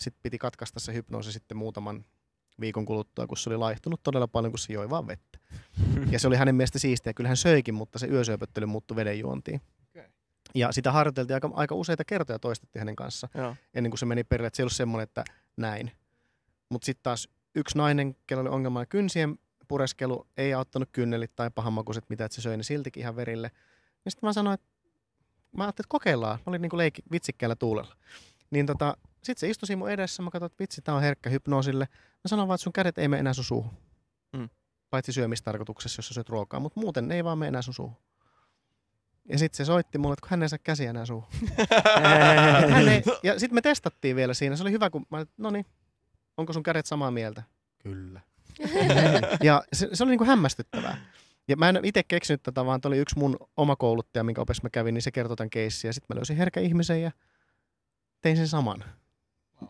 Sitten piti katkaista se hypnoosi sitten muutaman viikon kuluttua, kun se oli laihtunut todella paljon, kun se joi vaan vettä. *laughs* Ja se oli hänen mielestä siistiä. Kyllä hän söikin, mutta se yösyöpöttely muuttui vedenjuontiin. Ja sitä harjoiteltiin aika, aika useita kertoja toistettiin hänen kanssa, Joo. ennen kuin se meni perille. Että se ei ollut semmoinen, että näin. Mutta sitten taas yksi nainen, kello oli ongelma kynsien pureskelu, ei auttanut kynnelit tai pahanmakuiset, mitä että se söi ne siltikin ihan verille. Ja sitten mä sanoin, että mä ajattelin, että kokeillaan. Mä olin niin kuin leikki, vitsikkäällä tuulella. Niin tota, sitten se istui siinä mun edessä, mä katsoin, että vitsi, tää on herkkä hypnoosille. Mä sanoin vaan, että sun kädet ei mene enää sun suuhun. Mm. paitsi syömistarkoituksessa, jos sä syöt ruokaa, mutta muuten ne ei vaan mene enää sun suuhun. Ja sitten se soitti mulle, että kun hän ei saa käsiä enää suuhun. *laughs* Hän ei, ja sitten me testattiin vielä siinä. Se oli hyvä, kun mä no niin, onko sun kädet samaa mieltä? Kyllä. ja se, se oli niinku hämmästyttävää. Ja mä en itse keksinyt tätä, vaan oli yksi mun oma kouluttaja, minkä opessa mä kävin, niin se kertoi tämän keissin. Ja sitten mä löysin herkä ihmisen ja tein sen saman.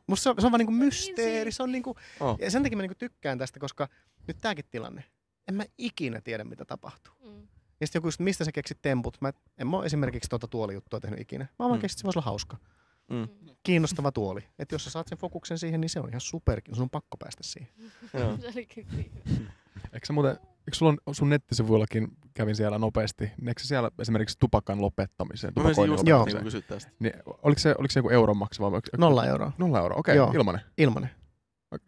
Musta se on, se on vaan niinku mysteeri. Se on niinku, Oh. ja sen takia mä niinku tykkään tästä, koska nyt tääkin tilanne. En mä ikinä tiedä, mitä tapahtuu. Mm. Ja sitten joku, just, mistä sä keksit temput? Mä en mä esimerkiksi tuota tuolijuttua tehnyt ikinä. Mä vaan Mm. keksit, se voisi olla hauska. Mm. Kiinnostava tuoli. Että jos sä saat sen fokuksen siihen, niin se on ihan superkin. Sun on pakko päästä siihen. Joo. *laughs* Se. Eikö, sä muuten, eikö sulla on sun nettisivuillakin, kävin siellä nopeasti, niin eikö se siellä esimerkiksi tupakan lopettamiseen, Mä just Joo. niin lopettamiseen, kysyä tästä. niin oliko se, oliko se joku euron maksava? vai oliko- Nolla euroa. Nolla euroa, okei, Joo. okay, ilmanen. Ilmanen.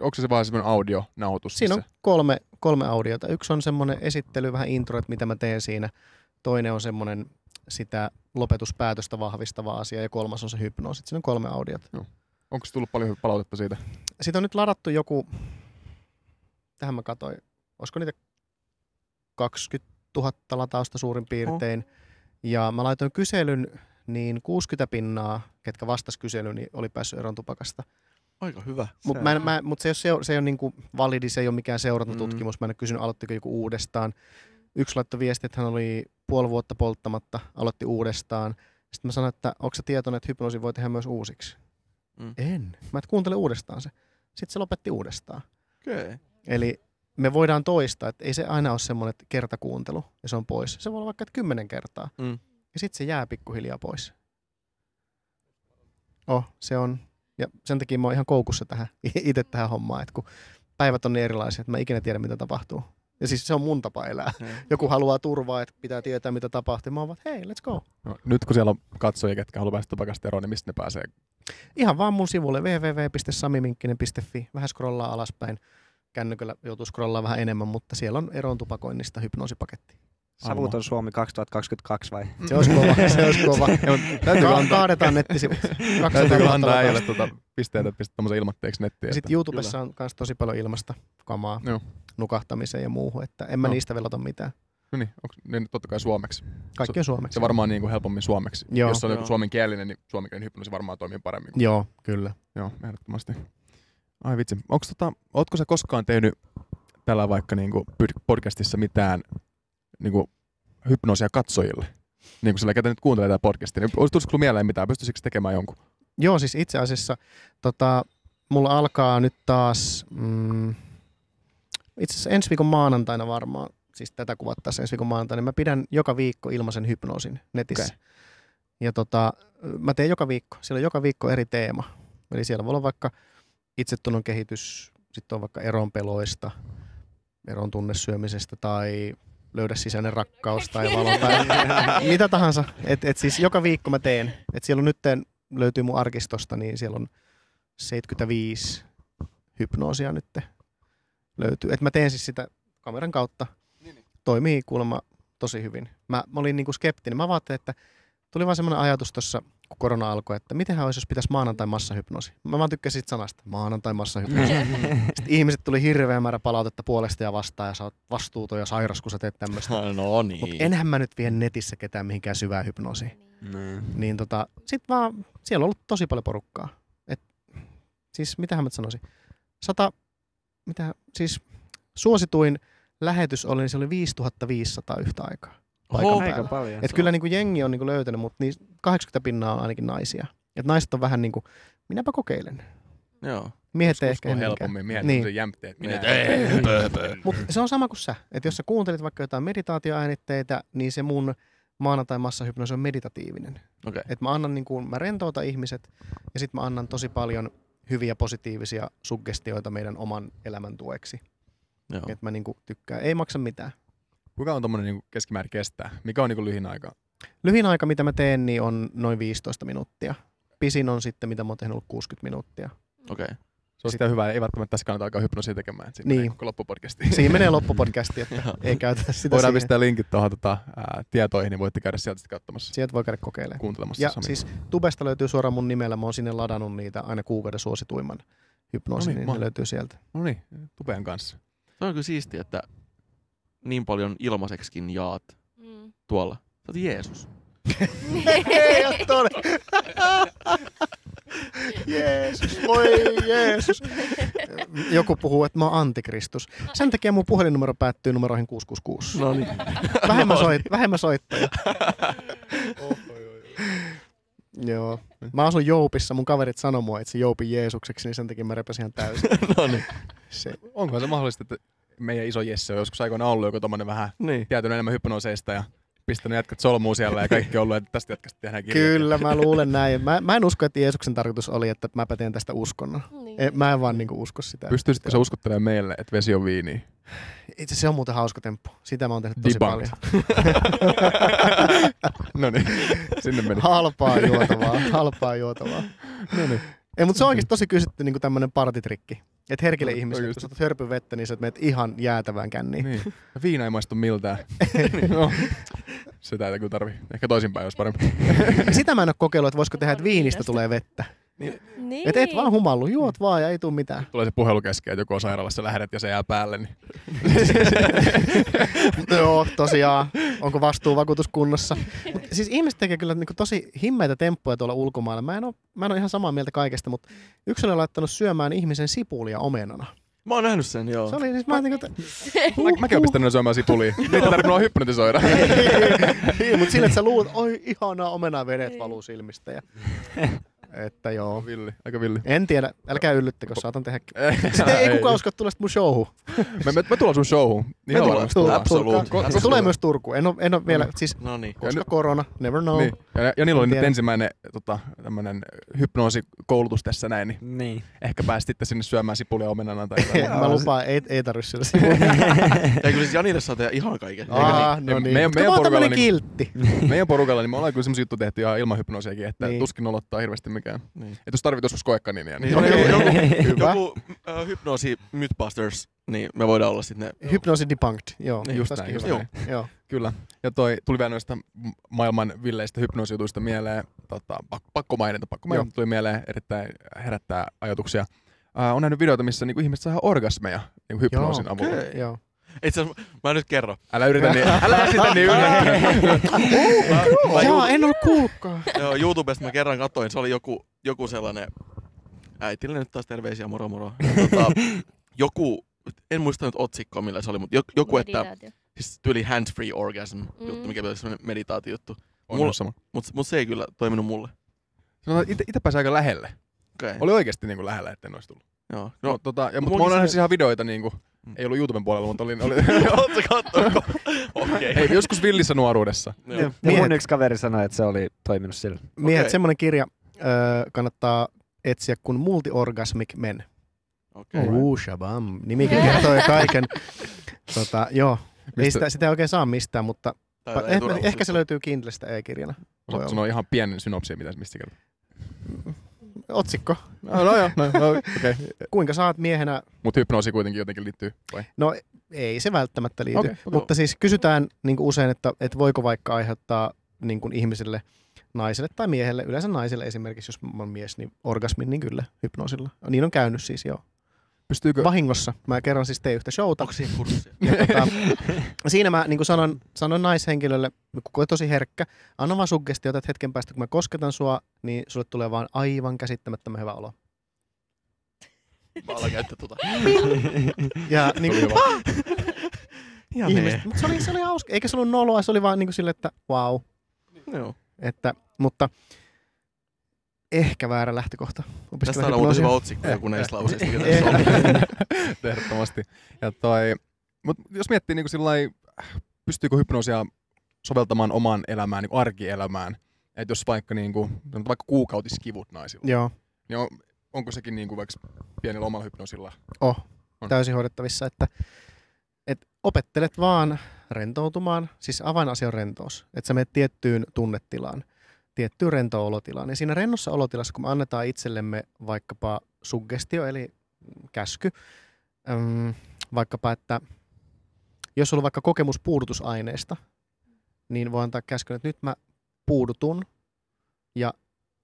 Onko se vaan semmoinen audio-nauhoitus? Siinä on kolme, kolme audiota. Yksi on semmoinen esittely, vähän intro, että mitä mä teen siinä. Toinen on semmoinen sitä lopetuspäätöstä vahvistava asia ja kolmas on se hypnoosi. Siinä on kolme audiota. Onko se tullut paljon palautetta siitä? Siitä on nyt ladattu joku, tähän mä katsoin, olisiko niitä 20 000 latausta suurin piirtein. Ja mä laitoin kyselyn, niin 60 pinnaa, ketkä vastas kyselyyn, niin oli päässyt eroon tupakasta. Aika hyvä. Mutta Se mä, mä, mut se, seur- se ei ole niinku validi, se ei ole mikään seurantatutkimus. Mä en ole kysynyt, aloittiko joku uudestaan. Yksi laittoi viesti, että hän oli puoli vuotta polttamatta, aloitti uudestaan. Sitten mä sanoin, että onko se tietoinen, että hypnoosi voi tehdä myös uusiksi? Mm. En. Mä et kuuntele uudestaan se. Sitten se lopetti uudestaan. Okei. Okay. Eli me voidaan toistaa, että ei se aina ole semmoinen että kertakuuntelu ja se on pois. Se voi olla vaikka että kymmenen kertaa. Mm. Ja sitten se jää pikkuhiljaa pois. Oh, se on. Ja sen takia mä oon ihan koukussa tähän, *laughs* itse tähän hommaan, että kun päivät on niin erilaisia, että mä ikinä tiedä, mitä tapahtuu. Ja siis se on mun tapa elää. *laughs* Joku haluaa turvaa, että pitää tietää, mitä tapahtuu. Mä oon vaan, hei, let's go. No, nyt kun siellä on katsojia, ketkä haluaa päästä tupakasta eroon, niin mistä ne pääsee? Ihan vaan mun sivulle www.samiminkkinen.fi. Vähän scrollaa alaspäin. Kännykällä joutuu scrollaa vähän enemmän, mutta siellä on eroon tupakoinnista hypnoosipaketti. Savuton Suomi 2022 vai? Se olisi kova, *laughs* se olisi kova. Ka- antaa, kaadetaan nettisivut. täytyykö antaa äijälle tuota pisteitä, tommosen ilmatteeksi nettiin? Sitten YouTubessa on myös tosi paljon ilmasta kamaa Joo. nukahtamiseen ja muuhun, että en mä Joo. niistä velota mitään. no niin, onko niin totta kai suomeksi? Kaikki on suomeksi. Se varmaan niin kuin helpommin suomeksi. Joo. Jos se on joku suomenkielinen, niin suomenkielinen hypnoosi varmaan toimii paremmin. Kuin, Joo, kyllä. Joo, ehdottomasti. Ai vitsi. Onko tota, ootko sä koskaan tehnyt tällä vaikka niinku podcastissa mitään niinku hypnoosia katsojille? Niin kuin sillä ketä nyt kuuntelee tätä podcastia, niin olisi tulisiko mieleen mitään, pystyisikö tekemään jonkun? Joo, siis itse asiassa tota, mulla alkaa nyt taas, mm, itse asiassa ensi viikon maanantaina varmaan, siis tätä kuvattaessa ensi viikon maanantaina, mä pidän joka viikko ilmaisen hypnoosin netissä. Okei. Ja tota, mä teen joka viikko, siellä on joka viikko eri teema. Eli siellä voi olla vaikka itsetunnon kehitys, sitten on vaikka eron peloista, eron tunnesyömisestä tai löydä sisäinen rakkaus tai *laughs* valo tai mitä tahansa. Et, et siis joka viikko mä teen. Et siellä on nyt löytyy mun arkistosta, niin siellä on 75 hypnoosia nyt löytyy. Et mä teen siis sitä kameran kautta. Toimii kuulemma tosi hyvin. Mä, mä olin niinku skeptinen. Mä ajattelin, että tuli vaan semmoinen ajatus tuossa, kun korona alkoi, että mitenhän olisi, jos pitäisi maanantai massahypnoosi. Mä vaan tykkäsin siitä sanasta, maanantai massahypnoosi. *laughs* Sitten ihmiset tuli hirveä määrä palautetta puolesta ja vastaan ja sä oot vastuuton ja sairas, kun sä teet tämmöistä. *laughs* No niin. Mutta enhän mä nyt vie netissä ketään mihinkään syvään hypnoosiin. Mm. Niin tota, sit vaan, siellä on ollut tosi paljon porukkaa. Et, siis mitähän mä sanoisin, sata, mitä, siis suosituin lähetys oli, niin se oli 5500 yhtä aikaa. Paikan Oho. päällä. Aika paljon. Et kyllä niin kuin jengi on niin kuin löytänyt, mutta niin 80 pinnaa on ainakin naisia. Et naiset on vähän niin kuin, minäpä kokeilen. Joo. Miehet ei ehkä helpommin, miehet Niin. niin. jämpteet. Höpö, höpö. Mutta se on sama kuin sä. Että jos sä kuuntelet vaikka jotain meditaatioäänitteitä, niin se mun maanantai massahypnoosi on meditatiivinen. Okei. Et mä annan niin kuin, mä rentoutan ihmiset ja sitten mä annan tosi paljon hyviä positiivisia suggestioita meidän oman elämän tueksi. Joo. Et mä niin kuin tykkään. Ei maksa mitään. Kuinka on tommonen niin keskimäärin kestää? Mikä on niin lyhin aika? Lyhin aika, mitä mä teen, niin on noin 15 minuuttia. Pisin on sitten, mitä mä oon tehnyt, ollut 60 minuuttia. Okei. Se on Sit- sitä hyvä, ei välttämättä tässä kannata alkaa hypnoosia tekemään. Siinä Niin. menee koko loppupodcastiin. Siinä menee loppupodcasti, että *laughs* ei käytetä sitä Voidaan siihen. pistää linkit tuohon tota, ää, tietoihin, niin voitte käydä sieltä katsomassa, Sieltä voi käydä kokeilemaan. kuuntelemassa. Ja Sami. siis Tubesta löytyy suoraan mun nimellä. Mä oon sinne ladannut niitä aina kuukauden suosituimman hypnoosin, No niin, niin, ma- ne löytyy sieltä. No niin, Tupean kanssa. Se on kyllä siistiä, että niin paljon ilmaiseksikin jaat Mm. tuolla. Sä oot Jeesus. Ei oo todella. Jeesus, voi Jeesus. Joku puhuu, että mä oon antikristus. Sen takia mun puhelinnumero päättyy numeroihin 666. No niin. Vähemmän, soit, vähemmän soittajia. Joo. Mä asun Joupissa, mun kaverit sanoi mua, että se Joupin Jeesukseksi, niin sen takia mä repäsin ihan täysin. *laughs* no niin. Se, Onko se mahdollista, että meidän iso Jesse on joskus aikoina ollut joku tommonen vähän niin. tietyn enemmän hypnooseista ja pistänyt jätkät solmuun siellä ja kaikki on ollut, että tästä jätkästä tehdään kirja. kyllä, mä luulen näin. Mä, mä en usko, että Jeesuksen tarkoitus oli, että mäpä teen tästä uskonnon. Niin. En, mä en vaan niinku usko sitä. Pystyisitkö sä uskottelemaan meille, että vesi on viiniä? Itse se on muuten hauska temppu. Sitä mä oon tehnyt tosi Debunked. paljon. *laughs* no niin, sinne meni. Halpaa juotavaa, halpaa juotavaa. No niin. Ei, mutta se on oikeasti tosi kysytty niin tämmöinen partitrikki. Että herkille No, ihmisille, kun sä otat hörpyn vettä, niin sä menet ihan jäätävään känniin. niin. Ja viina ei maistu miltään. *laughs* no. Sitä ei kyllä tarvi. Ehkä toisinpäin olisi parempi. Sitä mä en ole kokeillut, että voisiko tehdä, että viinistä tulee vettä. Niin. Että et vaan humallu, juot vaan ja ei tuu mitään. Tulee se puhelu kesken, että joku on sairaalassa lähdet ja se jää päälle. Niin. *laughs* Joo, tosiaan. Onko vastuuvakuutus kunnossa? Mut siis ihmiset tekee kyllä niinku tosi himmeitä temppuja tuolla ulkomailla. Mä en, ole, mä en ole ihan samaa mieltä kaikesta, mutta yksi oli laittanut syömään ihmisen sipulia omenana. Mä oon nähnyt sen, joo. Se oli siis, mä niinku, että Mä, mäkin oon pistänyt syömään sipulia. Niitä *laughs* ei tarvinnut olla hypnotisoida. niin, mutta sille, että sä luulet, oi ihanaa omenaa vedet valuu silmistä. Ja, *laughs* että joo. villi, aika villi. En tiedä, älkää yllyttäkö, saatan tehdä. *laughs* Sitten ei kukaan usko tulla mun showhun. Me, me, me tullaan sun showhun. Me Ihan tullaan- tullaan. tullaan. Absoluut. Se tulee myös Turkuun. En ole, en ole vielä, siis No niin. koska nyt- korona, never know. Niin. Ja, ja niillä oli nyt ensimmäinen tota, tämmönen hypnoosikoulutus tässä näin, niin Niin. ehkä päästitte sinne syömään sipulia omenana tai *laughs* jotain. Mä lupaan, ei, ei tarvi *laughs* sillä Ei kyllä siis Janille saa tehdä ihan kaiken. Aa, niin? no niin. Meidän- meidän porukalla niinku- kiltti. Meidän porukalla niin me ollaan kyllä semmosia juttuja tehty ihan ilman hypnoosiakin, että Niin. niin. tuskin nolottaa hirveästi mikään. Niin. Että jos tarvit joskus koekaninia, niin, Niin, niin joku, joku, Hyvä. joku uh, hypnoosi Mythbusters, niin me voidaan olla sitten ne. Hypnoosi debunked. Joo, Niin, just näin, just hyvä. näin. Joo. Kyllä. Ja toi tuli vielä noista maailman villeistä hypnoosijutuista mieleen. Tota, pakko, mainita, pakko mainita. Tuli mieleen erittäin herättää ajatuksia. Uh, on nähnyt videoita, missä niinku ihmiset saa orgasmeja niinku hypnoosin Joo, avulla. okei. Joo. Itse asiassa mä nyt kerron. Älä yritä niin, älä esitä niin mä Jaa, en ollut kuullutkaan. Joo, YouTubesta mä kerran katsoin, se oli joku, joku sellainen, äitille nyt taas terveisiä, moro moro. Ja Tota, *laughs* joku, en muista nyt otsikkoa millä se oli, mutta joku, että, Meditaatio. siis tyyli hands-free orgasm Mm. juttu, mikä oli semmoinen meditaatio-juttu. On Mulla- sama. Mutta mut se ei kyllä toiminut mulle. Sanotaan, ite, ite pääsi aika lähelle. Okay. Oli oikeasti niinku lähellä, etten olisi tullut. Joo. No, No, tota, ja, mutta mä oon nähnyt se- siis ihan videoita, niinku, Mm. Ei ollut YouTuben puolella, mutta oli, oli *laughs* Ootko kattonut? Okei. ei, joskus villissä nuoruudessa. Joo. Ja mun yksi kaveri sanoi, että se oli toiminut sillä. Miehet, Okei. semmoinen kirja ö, kannattaa etsiä kuin Multi-Orgasmic Men. Okei. Alright. Uu, shabam. Nimikin kertoo jo kaiken. *laughs* Tota, joo. Ei Mistä- sitä, sitä ei oikein saa mistään, mutta pa- eh, ehkä se löytyy Kindlestä e-kirjana. Olla. sanoa ihan pienen synopsia, mitä se mistä kertoo? Otsikko. No, no joo, no, no okei. Okay. Kuinka saat miehenä Mutta hypnoosi kuitenkin jotenkin liittyy, vai? No ei se välttämättä liity, Okei, okay, okei. mutta siis kysytään niin kuin usein, että, että voiko vaikka aiheuttaa niin kuin ihmiselle, naiselle tai miehelle, yleensä naiselle esimerkiksi, jos on mies, niin orgasmin, niin kyllä hypnoosilla. Niin on käynyt siis joo. Pystyykö... Vahingossa. Mä kerron siis tein yhtä showta. Onko siihen kurssia? Ja tota, siinä mä niin kuin sanon, sanon naishenkilölle, kuka on tosi herkkä, anna vaan suggestiota, että hetken päästä kun mä kosketan sua, niin sulle tulee vaan aivan käsittämättömän hyvä olo. Mä alan käyttää tota. Ja niin kuin. Ihan ihmiset, mutta se oli, se oli hauska. Eikä se ollut noloa, se oli vaan niin kuin sille, että wow. Joo. Että, mutta ehkä väärä lähtökohta. Tästä on muuten hyvä otsikko joku näistä lauseista, Eh. *laughs* *laughs* Ehdottomasti. Ja toi, mut jos miettii niin sillai, pystyykö hypnoosia soveltamaan omaan elämään, niin arkielämään, että jos vaikka, niin kuin, vaikka kuukautiskivut naisilla, Joo, niin on, onko sekin niin kuin vaikka pienellä omalla hypnoosilla? oh, On. täysin hoidettavissa, että, että opettelet vaan rentoutumaan, siis avainasia on rentous, että sä menet tiettyyn tunnetilaan, tiettyyn rentoon olotilaan. Ja siinä rennossa olotilassa, kun me annetaan itsellemme vaikkapa suggestio, eli käsky, äm, vaikkapa, että jos on vaikka kokemus puudutusaineesta, niin voi antaa käskyn, että nyt mä puudutun ja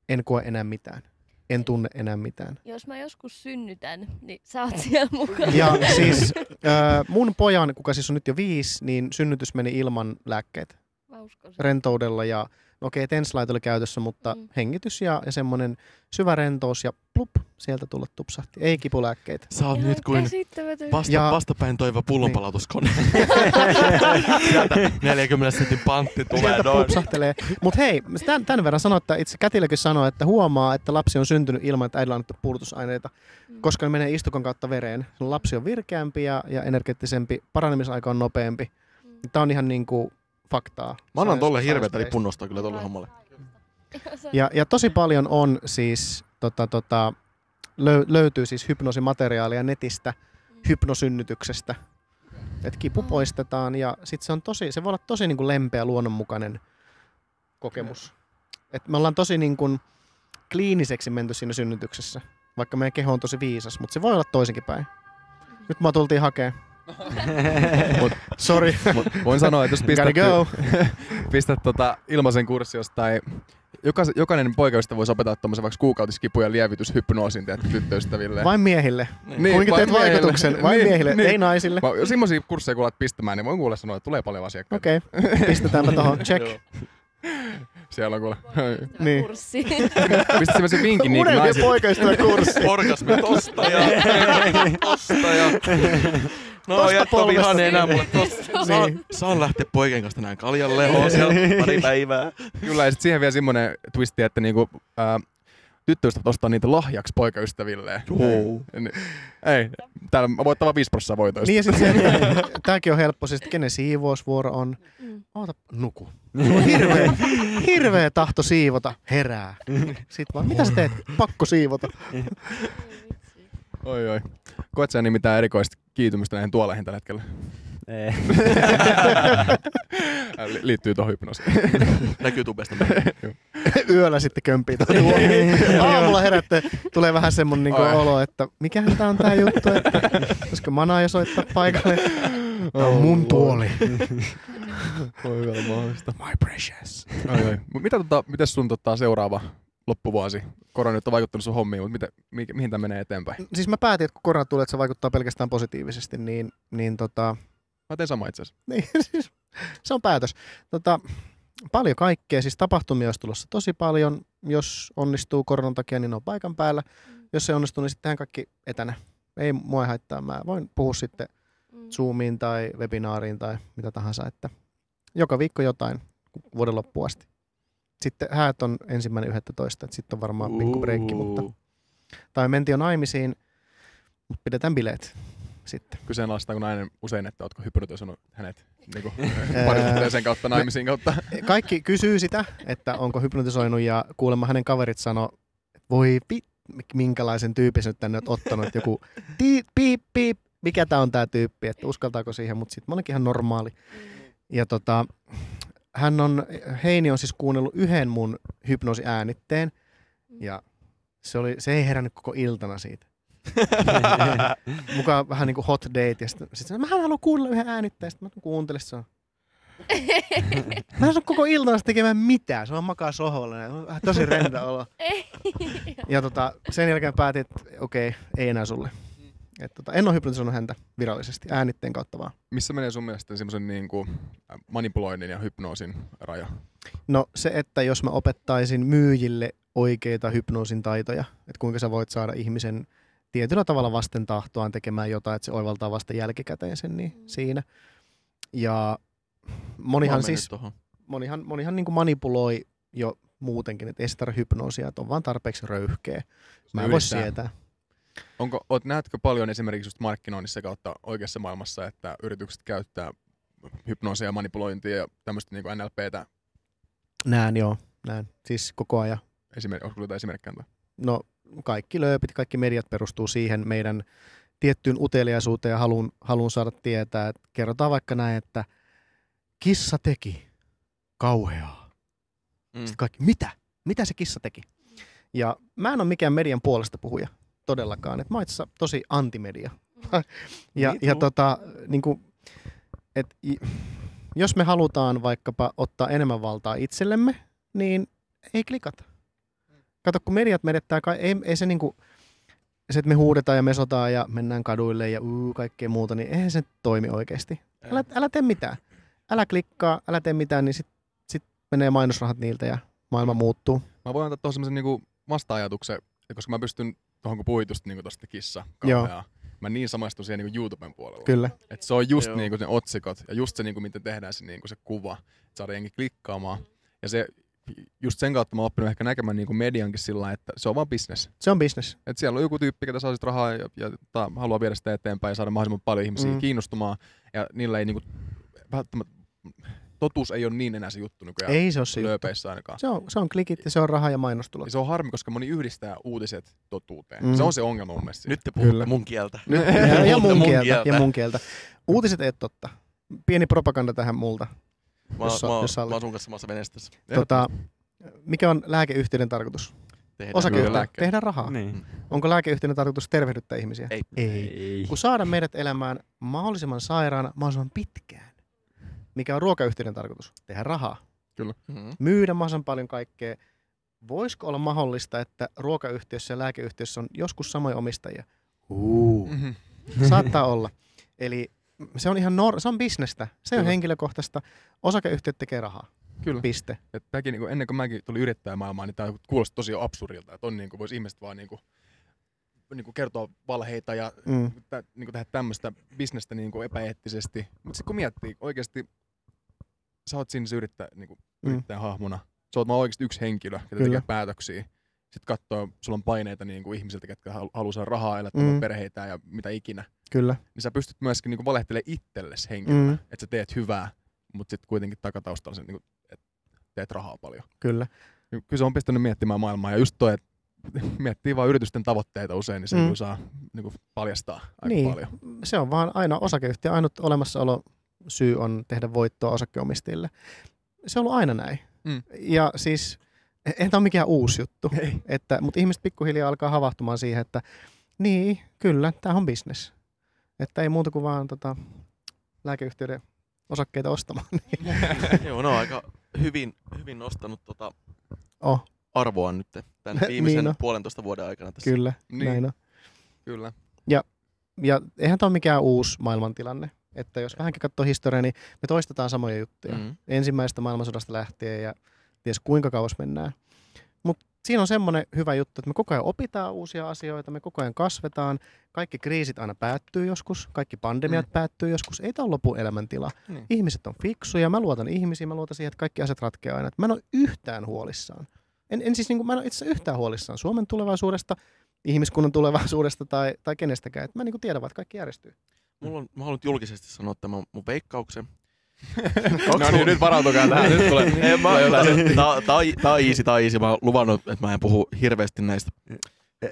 en koe enää mitään. en tunne enää mitään. Jos mä joskus synnytän, niin sä oot siellä mukana. Ja siis äh, mun pojan, kuka siis on nyt jo viisi, niin synnytys meni ilman lääkkeitä. Mä uskon sen. rentoudella ja okei, tenslait oli käytössä, mutta Mm. hengitys ja, ja semmoinen syvä rentous ja plup, sieltä tulla tupsahti. Ei kipulääkkeitä. Sä oot nyt kuin vasta, Ja- vastapäin toiva pullonpalautuskone. *laughs* Sieltä 40 sentin pantti tulee Sieltä noin. pupsahtelee. Mutta hei, tämän, tämän verran sanoa, että itse kätilökin sanoi, että huomaa, että lapsi on syntynyt ilman, että äidillä on annettu puudutusaineita, Mm. koska ne menee istukon kautta vereen. Lapsi on virkeämpi ja, ja energeettisempi, paranemisaika on nopeampi. Mm. Tämä on ihan niinku faktaa. Mä annan tolle hirveätä science-based. punnosta kyllä tolle hommalle. *laughs* Ja, ja tosi paljon on siis, tota, tota, löy, löytyy siis hypnoosimateriaalia netistä hypnosynnytyksestä. Et kipu Mm. poistetaan ja sit se on tosi, se voi olla tosi niin kuin lempeä, luonnonmukainen kokemus. Et me ollaan tosi niin kuin kliiniseksi menty siinä synnytyksessä, vaikka meidän keho on tosi viisas, mutta se voi olla toisinkin päin. Nyt mä tultiin hakee. *laughs* Mut- Sorry, Mut voin sanoa, että jos pistät, go. *laughs* pistät tota ilmaisen kurssi jostain Jokais, jokainen poikaystävä voisi opettaa tuommoisen vaikka kuukautiskipujen lievityshypnoosin teet tyttöystäville. Vain miehille. Niin. Kuinka teet vain miehille. vaikutuksen? Vain Niin, miehille, niin. ei naisille. Mä, jos semmoisia kursseja kuulet pistämään, niin voin kuulla sanoa, että tulee paljon asiakkaita. Okei, okay. pistetäänpä tuohon. *laughs* Check. Siellä on kuule. Niin. Kurssi. Pistä semmoisen vinkin niin Unelmien naisille. poikaystävä kurssi. Orgasmi tosta ja tosta ja... No polvesta. vihainen enää mulle tosta. Saan, Niin. saan lähteä poikien kanssa tänään kaljalle. Oon siellä pari päivää. Kyllä, ja sit siihen vielä semmoinen twisti, että niinku, ää, tyttöystävät ostaa niitä lahjaksi poikaystävilleen. Joo. Niin, ei, täällä mä voittava 5 prosenttia voitoista. Niin ja sit se, *laughs* tääkin on helppo, siis kenen siivousvuoro on. Mm. Oota, nuku. Sulla on hirveä, hirveä tahto siivota. Herää. Sitten vaan, mitä sä teet? Pakko siivota. Oi, oi. Koet sä niin mitään erikoista kiitymystä näihin tuoleihin tällä hetkellä? Ei. Li- Liittyy tuohon hypnoosiin. Näkyy tubesta. Yöllä sitten kömpii tuota tuoli. Aamulla herätte, tulee vähän semmonen niinku Ai. olo, että mikähän tää on tää juttu, että koska manaa soittaa paikalle. Tää on mun tuoli. Voi vielä mahdollista. My precious. Oi, oi. Mut mitä tota, mites sun tota, seuraava loppuvuosi? Korona nyt on vaikuttanut sun hommiin, mutta miten, mi, mihin tämä menee eteenpäin? Siis mä päätin, että kun korona tulee, että se vaikuttaa pelkästään positiivisesti, niin, niin tota, Mä teen sama itse asiassa. *laughs* Niin, siis se on päätös. Tota, paljon kaikkea, siis tapahtumia olisi tulossa tosi paljon. Jos onnistuu koronan takia, niin ne on paikan päällä. Jos se onnistuu, niin sittenhän kaikki etänä. Ei mua haittaa. Mä voin puhua sitten Mm. Zoomiin tai webinaariin tai mitä tahansa. Että joka viikko jotain vuoden loppuun asti. Sitten häät on ensimmäinen 11, että sitten on varmaan pikku breikki, mutta... Tai mentiin jo naimisiin, mutta pidetään bileet sitten. Kyseenalaistaako nainen usein, että ootko hypnotisoinut hänet *laughs* niin parisuhteeseen kautta, naimisiin kautta? kaikki kysyy sitä, että onko hypnotisoinut ja kuulemma hänen kaverit sanoi, että voi pi, minkälaisen tyypin nyt tänne oot ottanut, joku tiip, piip, piip, mikä tää on tää tyyppi, että uskaltaako siihen, mutta sitten mä olinkin ihan normaali. Ja tota, hän on, Heini on siis kuunnellut yhden mun hypnoosiäänitteen ja se, oli, se ei herännyt koko iltana siitä. *laughs* Mukaan vähän niin kuin hot date ja sitten sit, mä haluan kuunnella yhden äänitteen, sitten mä kuuntelin se on. *laughs* Mä en koko iltana tekemään mitään. Se vaan makaa sohvalla. ja on Tosi renda olo. *laughs* Ja tota, sen jälkeen päätin, että okei, ei enää sulle. Et tota, en ole hypnotisoinut häntä virallisesti, äänitteen kautta vaan. Missä menee sun mielestä semmoisen niin kuin manipuloinnin ja hypnoosin raja? No se, että jos mä opettaisin myyjille oikeita hypnoosin taitoja, että kuinka sä voit saada ihmisen tietyllä tavalla vasten tahtoaan tekemään jotain, että se oivaltaa vasta jälkikäteen sen, niin siinä. Ja monihan siis, Tohon. monihan, monihan niin kuin manipuloi jo muutenkin, että ei se tarvitse hypnoosia, että on vaan tarpeeksi röyhkeä. Mä en voi sietää. Onko, oot, näetkö paljon esimerkiksi just markkinoinnissa kautta oikeassa maailmassa, että yritykset käyttää hypnoosia ja manipulointia ja tämmöistä niin NLPtä? Näen joo, näen. Siis koko ajan. Esimerk, onko jotain esimerkkejä? antaa? No kaikki lööpit, kaikki mediat perustuu siihen meidän tiettyyn uteliaisuuteen ja haluun, haluun saada tietää. Että kerrotaan vaikka näin, että kissa teki kauheaa. Mm. Sitten kaikki, mitä? Mitä se kissa teki? Ja mä en ole mikään median puolesta puhuja todellakaan. Et mä oon itse asiassa tosi antimedia. *laughs* ja, Me ja too. tota, niin kuin, et, jos me halutaan vaikkapa ottaa enemmän valtaa itsellemme, niin ei klikata. Kato, kun mediat menettää, ei, ei se niinku, se, että me huudetaan ja me sotaan ja mennään kaduille ja uu, kaikkea muuta, niin eihän se toimi oikeasti. Älä, älä tee mitään. Älä klikkaa, älä tee mitään, niin sit, sit menee mainosrahat niiltä ja maailma muuttuu. Mä voin antaa tuohon semmoisen niinku vasta-ajatuksen, koska mä pystyn tuohon kun puhuit just niinku tosta kissa. Mä niin samastun siihen niinku YouTuben puolella. Kyllä. Et se on just Joo. niinku ne otsikot ja just se niinku, miten tehdään se, niinku se kuva, että saadaan jengi klikkaamaan. Ja se, just sen kautta mä oon oppinut ehkä näkemään niinku mediankin sillä lailla, että se on vaan business. Se on business. Et siellä on joku tyyppi, ketä saa sit rahaa ja, ja ta, haluaa viedä sitä eteenpäin ja saada mahdollisimman paljon ihmisiä Mm. mm. kiinnostumaan. Ja niillä ei niinku, välttämättä, totuus ei ole niin enää se juttu nykyään Ei se ole se juttu. ainakaan. Se on, se on klikit ja se on raha ja mainostulot. Ja se on harmi, koska moni yhdistää uutiset totuuteen. Mm. Mm. Se on se ongelma mun mielestä. Nyt te puhutte Kyllä. mun kieltä. *laughs* Ja, ja, mun Mun kieltä, kieltä. ja mun kieltä. Uutiset ei ole totta. Pieni propaganda tähän multa. Mä, Jos mä, jos mä, oon sun kanssa samassa veneestössä. Tota, mikä on lääkeyhtiöiden tarkoitus? Tehdään Osakeyhtiö. Tehdä rahaa. Niin. Onko lääkeyhtiöiden tarkoitus tervehdyttää ihmisiä? Ei. Ei. Kun saada meidät elämään mahdollisimman sairaana mahdollisimman pitkään. Mikä on ruokayhtiöiden tarkoitus? Tehdä rahaa. Mm. Myydä mahdollisimman paljon kaikkea. Voisiko olla mahdollista, että ruokayhtiössä ja lääkeyhtiössä on joskus samoja omistajia? Uh. Mm-hmm. Saattaa olla. Eli se on ihan nor- se on bisnestä. Se on Kyllä. henkilökohtaista. Osakeyhtiöt tekee rahaa. Kyllä. Piste. Et mäkin, niin ennen kuin mäkin tulin yrittäjämaailmaan, niin tämä kuulosti tosi absurdilta. Että on niin kuin, vois ihmiset vaan niin kuin, niin kuin kertoa valheita ja Mm. tä, niin kuin tehdä tämmöistä bisnestä niin kuin epäeettisesti. Mutta sitten kun miettii, oikeasti sä oot siinä se yrittäjä, niin kuin Mm. yrittäjän hahmona. Sä oot vaan oikeasti yksi henkilö, joka tekee päätöksiä. Sitten katsoo, sulla on paineita niin kuin ihmisiltä, ketkä halu- haluaa saada rahaa elättämään Mm. perheitä ja mitä ikinä. Kyllä. Niin sä pystyt myöskin niin kuin valehtelemaan itsellesi henkilönä, Mm. että sä teet hyvää, mutta sitten kuitenkin takataustalla sen, niin kuin, että teet rahaa paljon. Kyllä. Niin Kyllä se on pistänyt miettimään maailmaa. Ja just toi, että *laughs* miettii vaan yritysten tavoitteita usein, niin se mm. saa niin kuin paljastaa aika Niin. paljon. Se on vaan aina osakeyhtiö. Ainut olemassaolo syy on tehdä voittoa osakkeenomistajille. Se on ollut aina näin. Mm. Ja siis, eihän tämä ole mikään uusi juttu. Ei. Että, mutta ihmiset pikkuhiljaa alkaa havahtumaan siihen, että niin, kyllä, tämä on business. Että ei muuta kuin vaan tota, lääkeyhtiöiden osakkeita ostamaan. *laughs* Joo, ne on aika hyvin, hyvin nostanut tota oh, arvoa nyt tämän *laughs* Niin viimeisen on. puolentoista vuoden aikana tässä. kyllä, Niin. näin on. Kyllä. Ja eihän tämä ole mikään uusi maailmantilanne. Että jos vähänkin katsoo historiaa, niin me toistetaan samoja juttuja. Mm. ensimmäisestä maailmansodasta lähtien ja ties kuinka kauas mennään. Mutta siinä on semmoinen hyvä juttu, että me koko ajan opitaan uusia asioita, me koko ajan kasvetaan, kaikki kriisit aina päättyy joskus, kaikki pandemiat mm. päättyy joskus, ei tämä ole lopun elämäntila. Niin. Ihmiset on fiksuja, mä luotan ihmisiin, mä luotan siihen, että kaikki asiat ratkeaa aina. Et Mä en ole yhtään huolissaan. En, en siis, niin kuin, mä en ole itse yhtään huolissaan Suomen tulevaisuudesta, ihmiskunnan tulevaisuudesta tai, tai kenestäkään. Et mä niin kuin tiedän että kaikki järjestyy. Mulla on, mä haluan nyt julkisesti sanoa tämän mun veikkauksen. *laughs* no niin, nyt varautukaa tähän. Nyt tulee, Ei, *laughs* mä, tulee tää, tää, tää on easy, tää on easy. Mä oon luvannut, että mä en puhu hirveästi näistä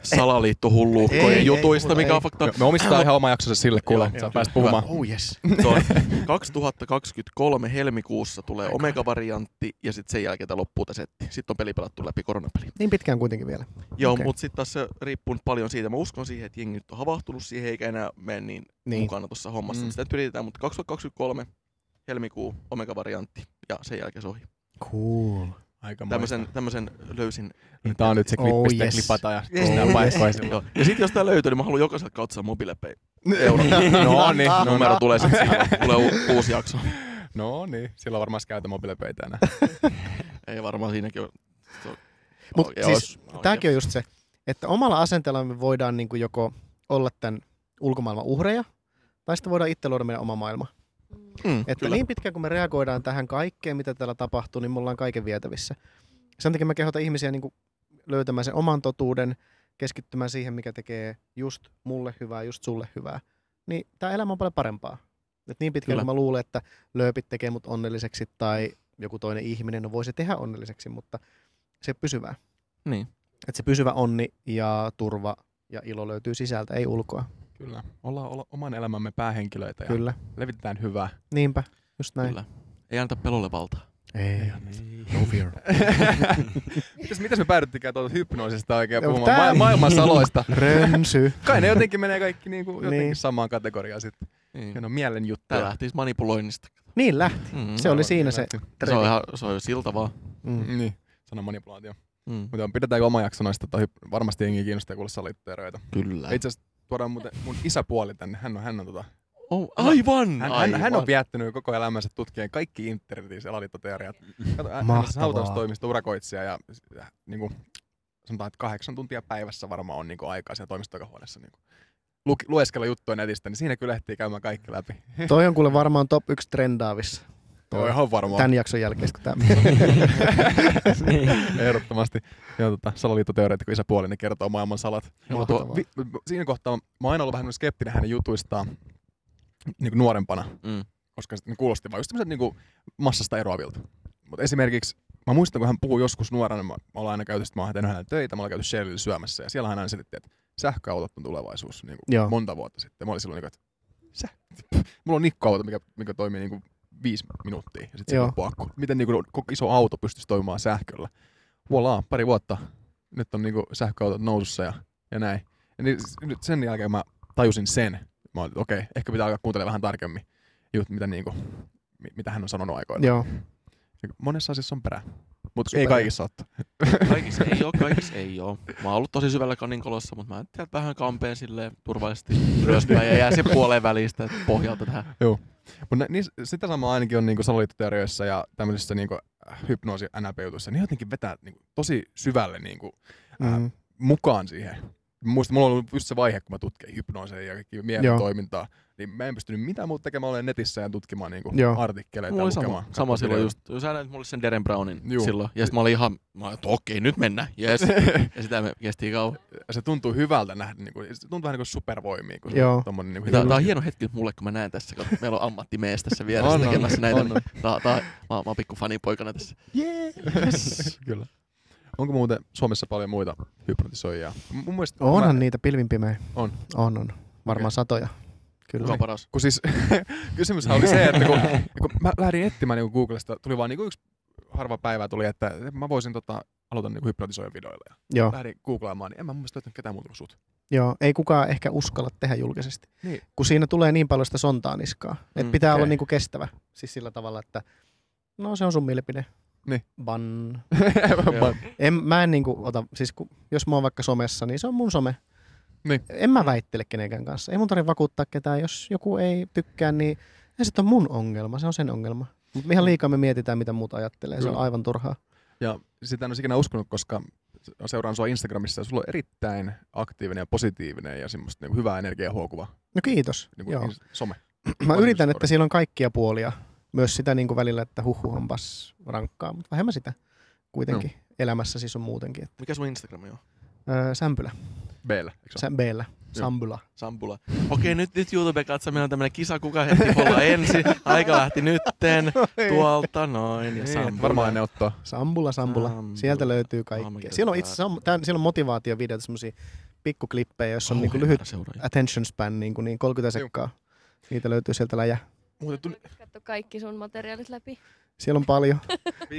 salaliittohulluukkojen Ei, jutuista, ei, mikä ei. on fakta. Me, omistetaan ihan oma jaksonsa sille kuule, Joo, sä joo, pääst puhumaan. Oh yes. Se on *laughs* 2023 helmikuussa tulee Omega-variantti ja sitten sen jälkeen loppuu tää setti. Sitten on peli pelattu läpi koronapeli. Niin pitkään kuitenkin vielä. Joo, Okei. mutta sitten taas se riippuu paljon siitä. Mä uskon siihen, että jengi nyt on havahtunut siihen eikä enää mene niin, Niin. mukana tuossa hommassa. Mm. Mm. Sitä nyt yritetään, mutta 2023 helmikuu Omega-variantti ja sen jälkeen se ohi. Cool. Aika Tämmöisen, tämmöisen löysin. Niin Tää on nyt se klippi, Oh, yes. klipata ja Yes. Oh, yes. Ja sitten jos tää löytyy, niin mä haluan jokaiselta kautta. *laughs* Euro. No niin, no, *laughs* Numero tulee sitten siihen. Tulee u- uusi jakso. *laughs* no niin, silloin varmaan käytä mobiilepeitä enää. Ei varmaan siinäkin ole. Se on- Mut oikein siis. Tämäkin on just se, että omalla asenteella me voidaan niin joko olla tämän ulkomaailman uhreja, tai sitten voidaan itse luoda meidän oma maailma. Mm, Että kyllä. niin pitkään kun me reagoidaan tähän kaikkeen, mitä täällä tapahtuu, niin me ollaan kaiken vietävissä. Sen takia mä kehotan ihmisiä niin kuin löytämään sen oman totuuden, keskittymään siihen, mikä tekee just mulle hyvää, just sulle hyvää. Niin tämä elämä on paljon parempaa. Et niin pitkään Kyllä. kun mä luulen, että lööpit tekee mut onnelliseksi tai joku toinen ihminen no voi se tehdä onnelliseksi, mutta se ole pysyvää. Niin. Että se pysyvä onni ja turva ja ilo löytyy sisältä, ei ulkoa. Kyllä, ollaan olla oman elämämme päähenkilöitä ja Kyllä, levitetään hyvää. niinpä, just näin. Kyllä. Ei anneta pelolle valtaa. Ei, no fear. *laughs* mitäs, mitäs me päädyttikään tuolta hypnoosista oikein Joo, puhumaan ma- maailman saloista? *laughs* Rönsy. Kai ne jotenkin menee kaikki niinku, jotenkin Niin. samaan kategoriaan sitten. Niin. Ja no mielen Tää juttuja. lähti siis manipuloinnista. Niin lähti. Mm. Se oli siinä se Se on, ihan, se on jo silta vaan. Mm. Niin, sana manipulaatio. Mm. Mutta pidetäänkö oma jakso noista, tota, varmasti jengi kiinnostaa kuulla salaliittoteorioita. Kyllä. Itse asiassa tuodaan muuten mun isäpuoli tänne. Hän on, hän on, tota, Oh, aivan, hän, hän, aivan. hän on viettänyt koko elämänsä tutkien kaikki internetin salaliittoteoriat. Hän- hän on Mahtavaa. hautaustoimisto urakoitsija ja niin kuin, sanotaan, että kahdeksan tuntia päivässä varmaan on niin kuin, aikaa siellä toimistohuoneessa niin kuin, lueskella juttuja netistä, niin siinä kyllä ehtii käymään kaikki läpi. Toi on kuule varmaan top 1 trendaavissa. Joo, ihan varmaan. Tämän jakson jälkeen, kun tämä Niin. *laughs* Ehdottomasti. Ja tota, salaliittoteoreetikko isäpuoli, niin kertoo maailman salat. Joo, Tuo, vi, siinä kohtaa mä oon aina ollut vähän skeptinen hänen jutuistaan niin nuorempana, Mm. koska ne kuulosti vaan just tämmöiset niin massasta eroavilta. Mutta esimerkiksi mä muistan, kun hän puhui joskus nuorena, mä, mä ollaan aina käyty, sit mä oon tehnyt hänelle töitä, mä ollaan käyty Shellillä syömässä ja siellä hän aina selitti, että sähköautot on tulevaisuus niin kuin monta vuotta sitten. Mä olin silloin, niin kuin, että sä, *laughs* mulla on nikkoauto, mikä, mikä toimii niin kuin viisi minuuttia ja sitten se loppuu akku. Miten niin kuin, iso auto pystyisi toimimaan sähköllä? Voilà, pari vuotta. Nyt on niin kuin, sähköautot nousussa ja, ja näin. Ja niin, nyt sen jälkeen mä tajusin sen. Mä olin, että okei, ehkä pitää alkaa kuuntelemaan vähän tarkemmin jut, mitä, niin kuin, mi- mitä hän on sanonut aikoina. Joo. Monessa asiassa on perää. Mutta Super. ei kaikissa ole. Kaikissa ei oo, kaikissa ei oo. Mä oon ollut tosi syvällä kaninkolossa, mutta mä tiedän vähän kampeen silleen turvallisesti ylöspäin ja jää sen *laughs* puoleen välistä että pohjalta tähän. Mutta niin, sitä samaa ainakin on niinku salaliittoteorioissa ja tämmöisissä niinku hypnoosi NLP-jutuissa. Niin jotenkin vetää niinku tosi syvälle niinku, ää, Mm. mukaan siihen. Muistan, mulla on ollut just se vaihe, kun mä tutkin hypnooseja ja kaikki mielen Joo. toimintaa. Niin mä en pystynyt mitään muuta tekemään, olen netissä ja tutkimaan niinku Joo. artikkeleita Mulla ja oli sama, lukemaan. sama katsomaan silloin just. Sä näit mulle sen Deren Brownin Juu. silloin. Ja sit mä olin ihan, mä olin, että okei, nyt mennään, yes. *laughs* ja sitä me kesti kauan. Ja se tuntuu hyvältä nähdä, niinku, se tuntuu vähän niin kuin supervoimia. Kun Joo. Se, tommonen, niinku, Tää, tää on hieno hetki mulle, kun mä näen tässä, kun meillä on ammattimies tässä *laughs* vieressä On, on, tekemässä näitä. on, on. Tää, tää, mä, mä oon pikku fanipoikana tässä. Yes. *laughs* Kyllä. Onko muuten Suomessa paljon muita hypnotisoijia? M- Mun mielestä, Onhan mä, niitä pilvin pimeä. On. On, on. Varmaan Okei. satoja. Kyllä. Kuka on paras? Kun siis *laughs* kysymyshän oli se, että kun, *laughs* kun mä lähdin etsimään niin Googlesta, tuli vaan niin yksi harva päivä tuli, että mä voisin tota, aloita niin hypnotisoijan videoilla. Ja Joo, lähdin googlaamaan, niin en mä mun mielestä löytänyt ketään muuta kuin sut. joo. Ei kukaan ehkä uskalla tehdä julkisesti. Niin. Kun siinä tulee niin paljon sitä sontaa niskaa. Että Mm, pitää olla okei. niinku kestävä. Siis sillä tavalla, että no se on sun mielipide. Niin. *laughs* Ban. Joo. En, mä en niinku ota, siis kun, jos mä oon vaikka somessa, niin se on mun some. Niin. En mä väittele kenenkään kanssa. Ei mun tarvitse vakuuttaa ketään. Jos joku ei tykkää, niin ei se ole mun ongelma, se on sen ongelma. Mutta ihan liikaa me mietitään, mitä muut ajattelee. Se on Kyllä. aivan turhaa. ja sitä en olisi ikinä uskonut, koska seuraan sua Instagramissa ja sulla on erittäin aktiivinen ja positiivinen ja semmoista niin hyvää energiaa huokuva No kiitos. niin Joo. kuin some. Mä yritän, että siellä on kaikkia puolia. Myös sitä niin kuin välillä, että huhu onpas rankkaa, mutta vähemmän sitä kuitenkin. No. Elämässä siis on muutenkin. Että, Mikä sun Instagrami on? öö, sämpylä. B-llä, Sä? B-llä. Sambula. Sampula. Okei, nyt, nyt YouTube katsoa, meillä on tämmönen kisa, kuka heti olla *laughs* ensin. Aika lähti nytten. Tuolta noin. Ja Niin, Sampula. varmaan ennen ottaa. Sambula, Sambula. Sambula. Sieltä löytyy Oh kaikkea. Siellä on itse tän, siellä on motivaatiovideoita, semmosia pikkuklippejä, joissa on Kauhean niin lyhyt seuraajia. attention span, niin, kuin, niin 30 Juu. sekkaa. Niitä löytyy sieltä läjä. Muuten tuli Katso kaikki sun materiaalit läpi. Siellä on paljon. *laughs*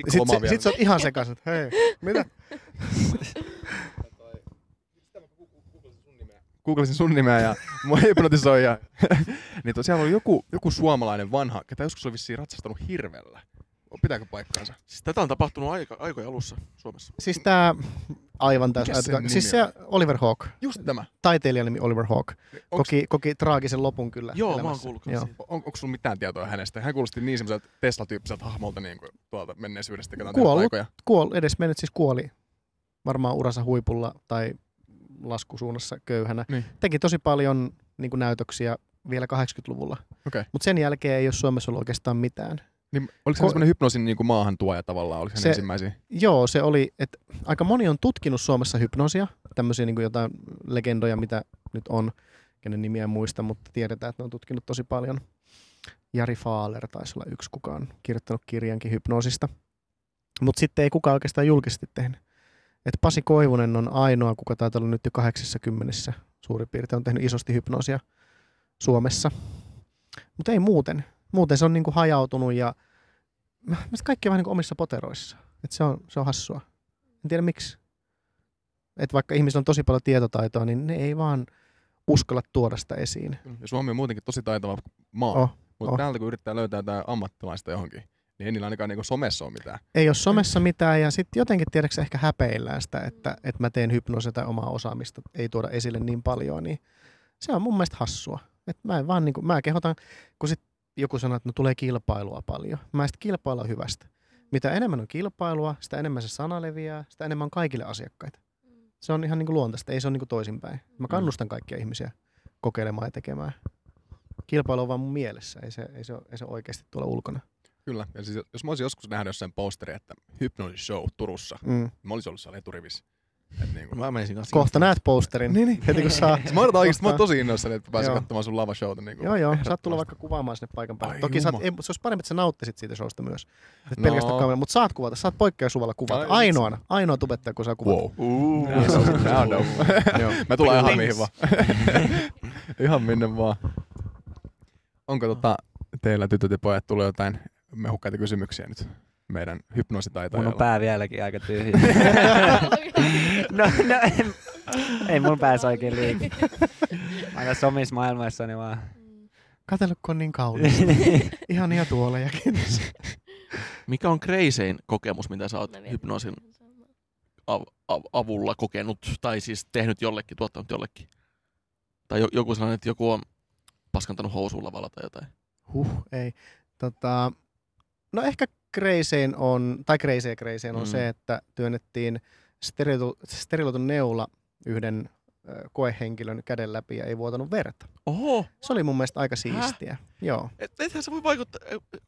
Sitten sit, sit sä oot ihan sekaisin, että hei, mitä? *laughs* googlasin sun nimeä ja mua hypnotisoi. Ja, *laughs* niin tosiaan oli joku, joku suomalainen vanha, ketä joskus oli vissiin ratsastanut hirvellä. Pitääkö paikkaansa? Siis tätä on tapahtunut aika, aikojen alussa Suomessa. Siis tää aivan täys Mikäs sen ajatuka- nimi Siis se Oliver Hawk, Just tämä. taiteilijan nimi Oliver Hawk, Onks, koki, koki traagisen lopun kyllä Joo, mä oon elämässä. kuullut Joo. on, onko sulla mitään tietoa hänestä? Hän kuulosti niin semmoiselta Tesla-tyyppiseltä hahmolta niin kuin tuolta menneisyydestä, Kuollut. Kuol, edes mennyt siis kuoli varmaan uransa huipulla tai laskusuunnassa köyhänä. Niin. Teki tosi paljon niin kuin näytöksiä vielä 80-luvulla. Okei. Mutta sen jälkeen ei ole Suomessa ollut oikeastaan mitään. Niin, oliko Ko- se semmoinen hypnoosin niin kuin maahantuoja tavallaan? Oliko se, Se- ensimmäisiä? Joo, se oli, että aika moni on tutkinut Suomessa hypnoosia, tämmöisiä niin kuin jotain legendoja, mitä nyt on, kenen nimiä en muista, mutta tiedetään, että ne on tutkinut tosi paljon. Jari Faaler taisi olla yksi, kuka on kirjoittanut kirjankin hypnoosista. Mutta sitten ei kukaan oikeastaan julkisesti tehnyt. Et Pasi Koivunen on ainoa, kuka taitaa olla nyt jo 80 suurin piirtein, on tehnyt isosti hypnoosia Suomessa. Mutta ei muuten. Muuten se on niinku hajautunut ja mä, mä kaikki on vähän niin omissa poteroissa. Et se, on, se on hassua. En tiedä miksi. Et vaikka ihmisillä on tosi paljon tietotaitoa, niin ne ei vaan uskalla tuoda sitä esiin. Ja Suomi on muutenkin tosi taitava maa. Oh, Mutta oh. täältä kun yrittää löytää jotain ammattilaista johonkin, niin ei niillä ainakaan niinku somessa ole mitään. Ei ole somessa mitään ja sitten jotenkin tiedätkö ehkä häpeillään sitä, että, että mä teen hypnoosia tai omaa osaamista, ei tuoda esille niin paljon, niin se on mun mielestä hassua. Et mä en vaan niinku, mä kehotan, kun sit joku sanoo, että no tulee kilpailua paljon. Mä sitten kilpailla hyvästä. Mitä enemmän on kilpailua, sitä enemmän se sana leviää, sitä enemmän on kaikille asiakkaita. Se on ihan niinku luontaista, ei se ole niinku toisinpäin. Mä kannustan kaikkia ihmisiä kokeilemaan ja tekemään. Kilpailu on vaan mun mielessä, ei se, ei se, ole, ei se ole oikeasti tuolla ulkona. Kyllä. Ja siis jos mä olisin joskus nähnyt jossain posteri, että Hypnosis Show Turussa, Mm. mä olisin ollut siellä eturivissä. Et niinku. Mä menisin kanssa. Kohta näet posterin, Niin, niin. heti kun saa. Mä odotan oikeesti, mä oon tosi *laughs* innoissani, että pääsen Joo. katsomaan sun lavashowta. Niinku. Joo, joo. Saat tulla vaikka kuvaamaan sinne paikan päälle. Ai Toki saat, ei, se olisi parempi, että sä nauttisit siitä showsta myös. Et No. pelkästään kamera, mutta saat kuvata. Saat poikkeusluvalla kuvata. Ai, Ainoana. Ainoa tubettaja, kun saa kuvata. Wow. Uu. Nää on *laughs* dope. Joo. Mä tulen ihan mihin vaan. *laughs* ihan minne vaan. Onko tota, teillä tytöt ja pojat tullut jotain mehukkaita kysymyksiä nyt meidän Mun on pää vieläkin aika tyhjä. *laughs* no, no ei, ei mun päässä oikein liiku. Mä oon tässä omissa maailmoissani vaan. Katsellut, kun on niin kaunis. *laughs* Ihan ihan tuolejakin. Mikä on kreisein kokemus, mitä sä oot hypnoosin av- av- avulla kokenut, tai siis tehnyt jollekin, tuottanut jollekin? Tai jo- joku sellainen, että joku on paskantanut housuun lavalla tai jotain. Huh, ei. Tota, no ehkä kreisein on, tai kreiseen kreiseen on Mm. se, että työnnettiin steriloitu, steriloitu neula yhden koehenkilön käden läpi ja ei vuotanut verta. Oho! Se oli mun mielestä aika siistiä. Joo. Et, ethän se voi vaikuttaa...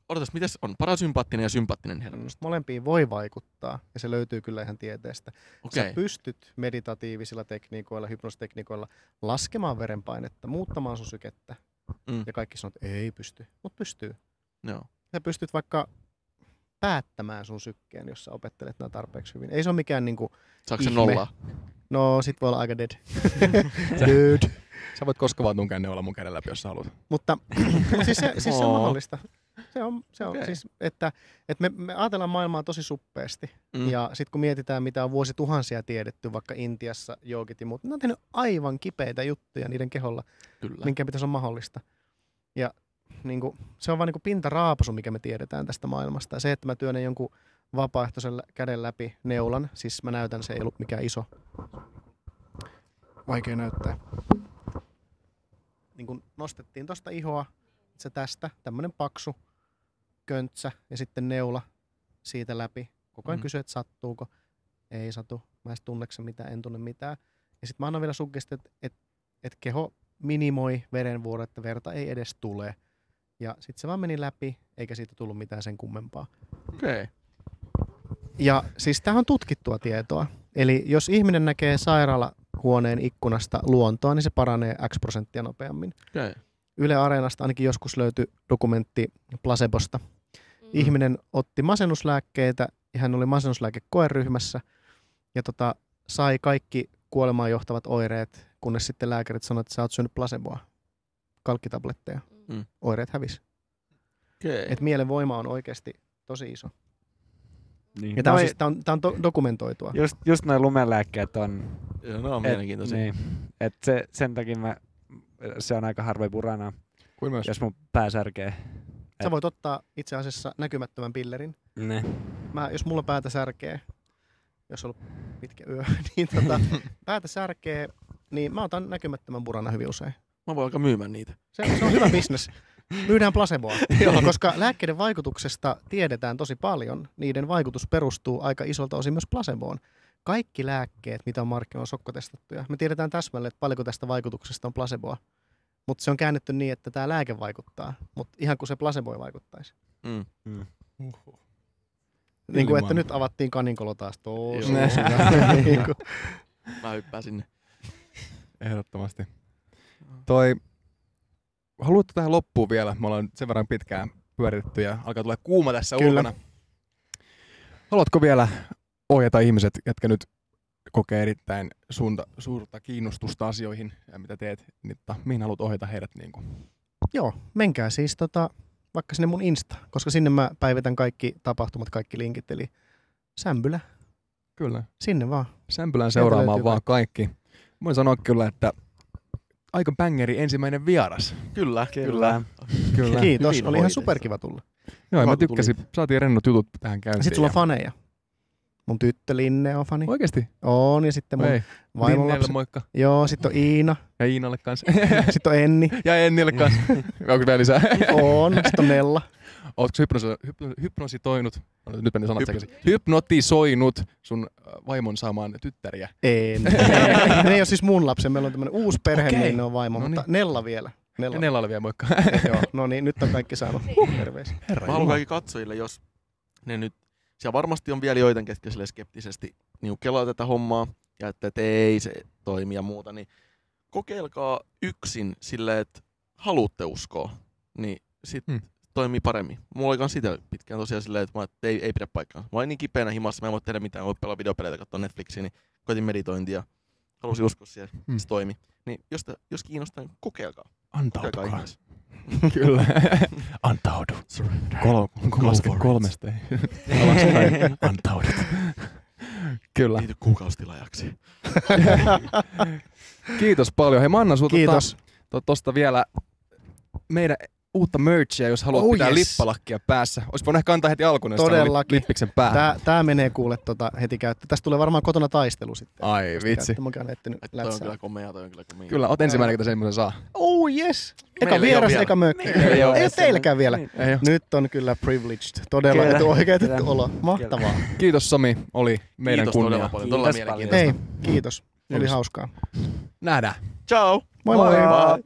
Odotas, miten se on? Parasympaattinen ja sympaattinen hermosto. Molempiin voi vaikuttaa ja se löytyy kyllä ihan tieteestä. Okei. Sä pystyt meditatiivisilla tekniikoilla, hypnostekniikoilla laskemaan verenpainetta, muuttamaan sun sykettä. Mm. Ja kaikki sanoo, että ei pysty, mutta pystyy. Joo. Sä pystyt vaikka päättämään sun sykkeen, jos sä opettelet nämä tarpeeksi hyvin. Ei se ole mikään niinku, Saako se nollaa? no sit voi olla aika dead. *laughs* Dude. Sä voit koskaan vaan tunkea neula mun käden läpi, jos sä haluat. Mutta mut siis, se, siis se on mahdollista. Se on, se on Okei. siis, että, että me, me ajatellaan maailmaa tosi suppeasti. Mm. Ja sitten kun mietitään, mitä on vuosituhansia tiedetty, vaikka Intiassa joogit ja muut, ne on tehnyt aivan kipeitä juttuja niiden keholla, Kyllä. minkä pitäisi olla mahdollista. Ja niin kuin, se on vain niin pintaraapasu, mikä me tiedetään tästä maailmasta. Ja se, että mä työnnän jonkun vapaaehtoisen käden läpi neulan, siis mä näytän, se ei ollut mikään iso. Vaikea näyttää. Niin kuin nostettiin tosta ihoa, se tästä, tämmönen paksu köntsä ja sitten neula siitä läpi. Koko ajan Mm. kysyy, että sattuuko. Ei satu. Mä en tunneksa mitään, en tunne mitään. Ja sitten mä annan vielä suggestia, että et, et keho minimoi verenvuoro, että verta ei edes tule. Ja sitten se vaan meni läpi, eikä siitä tullut mitään sen kummempaa. Okei. Okay. Ja siis tämä on tutkittua tietoa. Eli jos ihminen näkee sairaalahuoneen ikkunasta luontoa, niin se paranee X prosenttia nopeammin. Okay. Yle Areenasta ainakin joskus löytyi dokumentti placebosta. Ihminen otti masennuslääkkeitä ja hän oli masennuslääkekoeryhmässä ja tota, sai kaikki kuolemaan johtavat oireet, kunnes sitten lääkärit sanoivat, että sä oot syönyt placeboa, kalkkitabletteja. Mm. Oireet hävisi. Okay. Et mielen voima on oikeasti tosi iso. Niin. Ja tämä on, Noi- siis, tää on, tää on do- dokumentoitua. Just, just noin lumelääkkeet on, Joo, ne on et, mielenkiintoisia. niin, et se, sen takia mä, se on aika harvoin purana, Kuin myös. jos mun pää särkee. Sä voit ottaa itse asiassa näkymättömän pillerin. Ne. Mä, jos mulla päätä särkee, jos on ollut pitkä yö, *laughs* niin tota, *laughs* päätä särkee, niin mä otan näkymättömän burana hyvin usein. Mä voin alkaa myymään niitä. Se, se on hyvä bisnes. *laughs* Myydään placeboa, koska lääkkeiden vaikutuksesta tiedetään tosi paljon. Niiden vaikutus perustuu aika isolta osin myös placeboon. Kaikki lääkkeet, mitä on markkinoilla, sokkotestattuja. Me tiedetään täsmälleen, että paljonko tästä vaikutuksesta on placeboa. Mutta se on käännetty niin, että tämä lääke vaikuttaa, mutta ihan kuin se placebo ei vaikuttaisi. Mm. Mm. Niin kuin, että nyt avattiin kaninkolo taas tosi *laughs* niin kuin. Mä hyppään sinne. Ehdottomasti. Toi, haluatko tähän loppuun vielä? Me ollaan sen verran pitkään pyöritetty ja alkaa tulla kuuma tässä Kyllä. ulkona. Haluatko vielä ohjata ihmiset, jotka nyt kokee erittäin suunta, suurta kiinnostusta asioihin ja mitä teet, niin ta, mihin haluat ohjata heidät? Niin kuin? Joo, menkää siis tota, vaikka sinne mun Insta, koska sinne mä päivitän kaikki tapahtumat, kaikki linkit, eli Sämpylä, Kyllä. sinne vaan. Sämpylän seuraamaan vaan kaikki. Voin sanoa kyllä, että aika bängeri ensimmäinen vieras. Kyllä, Kyllä. Kyllä. Kiitos, Hyvin oli ihan superkiva tulla. Joo, Hyvä, mä tykkäsin. Saatiin rennot jutut tähän käyntiin. Sitten sulla on ja- faneja. Mun tyttö Linne on fani. Oikeesti? On, ja sitten mun vaimon lapsi. moikka. Joo, sitten on Iina, Ja Iinalle kanssa. *laughs* sitten on Enni, ja Ennille kanssa. *laughs* Onko vielä lisää? on, sitten on Nella. Ootko hypnosi, hypno, hypnositoinut, no, nyt meni sanat Hyp- sekaisin, hypnotisoinut sun äh, vaimon saamaan tyttäriä? En. *laughs* ne ei ole siis mun lapsen, meillä on tämmönen uusi perhe, Okei. niin ne on vaimo, No mutta Nella vielä. Nella. Ja Nellalle vielä moikka. *laughs* Joo, no niin, nyt on kaikki saanut terveisiä. Herra Mä haluan kaikki katsojille, jos ne nyt, siellä varmasti on vielä joitain, ketkä sille skeptisesti niin kelaa tätä hommaa ja että, että ei se toimi ja muuta, niin kokeilkaa yksin silleen, että haluatte uskoa, niin sit Hmm. Toimii paremmin. Mulla oli kans sitä pitkään tosiaan silleen, että, mä, että ei, ei pidä paikkaa. Mä olin niin kipeänä himassa, mä en voi tehdä mitään, voi pelaa videopeleitä, katsoa Netflixiä, niin koitin meditointia. Halusin uskoa siihen, hmm. se toimi. Niin jos, te, jos kiinnostaa, niin kokeilkaa. Kokeilkaa Antautukaa. ihmeessä. *laughs* Kyllä. *laughs* Antaudu. Surrender. Kol- laske kolmesta. *laughs* Antaudut. Kyllä. Liity kuukausitilajaksi. Kiitos paljon. Hei, mä annan sulta Kiitos. to- tosta vielä meidän uutta merchia, jos haluat Oh, pitää yes. lippalakkia päässä. Olisi voinut ehkä antaa heti alkuun, jos lippiksen päähän. Tää, tää menee kuule tota, heti käyttöön. Tästä tulee varmaan kotona taistelu sitten. Ai vitsi. Käyttö. Mä oon toi on kyllä komea, toi on kyllä komea. Kyllä, oot ensimmäinen, ketä semmoisen saa. Oh yes! Eka Meillä vieras, eka mökki. Ei Ei vielä teilläkään vielä. Niin. Ei. Nyt on kyllä privileged. Todella Kyllä, etuoikeutettu kyllä. olo. Mahtavaa. Kiitos Sami, oli meidän Kiitos kunnia. todella paljon, todella Kiitos. Hei, kiitos. Oli Kiitos. hauskaa. Nähdään. Ciao! Moi moi! Moi.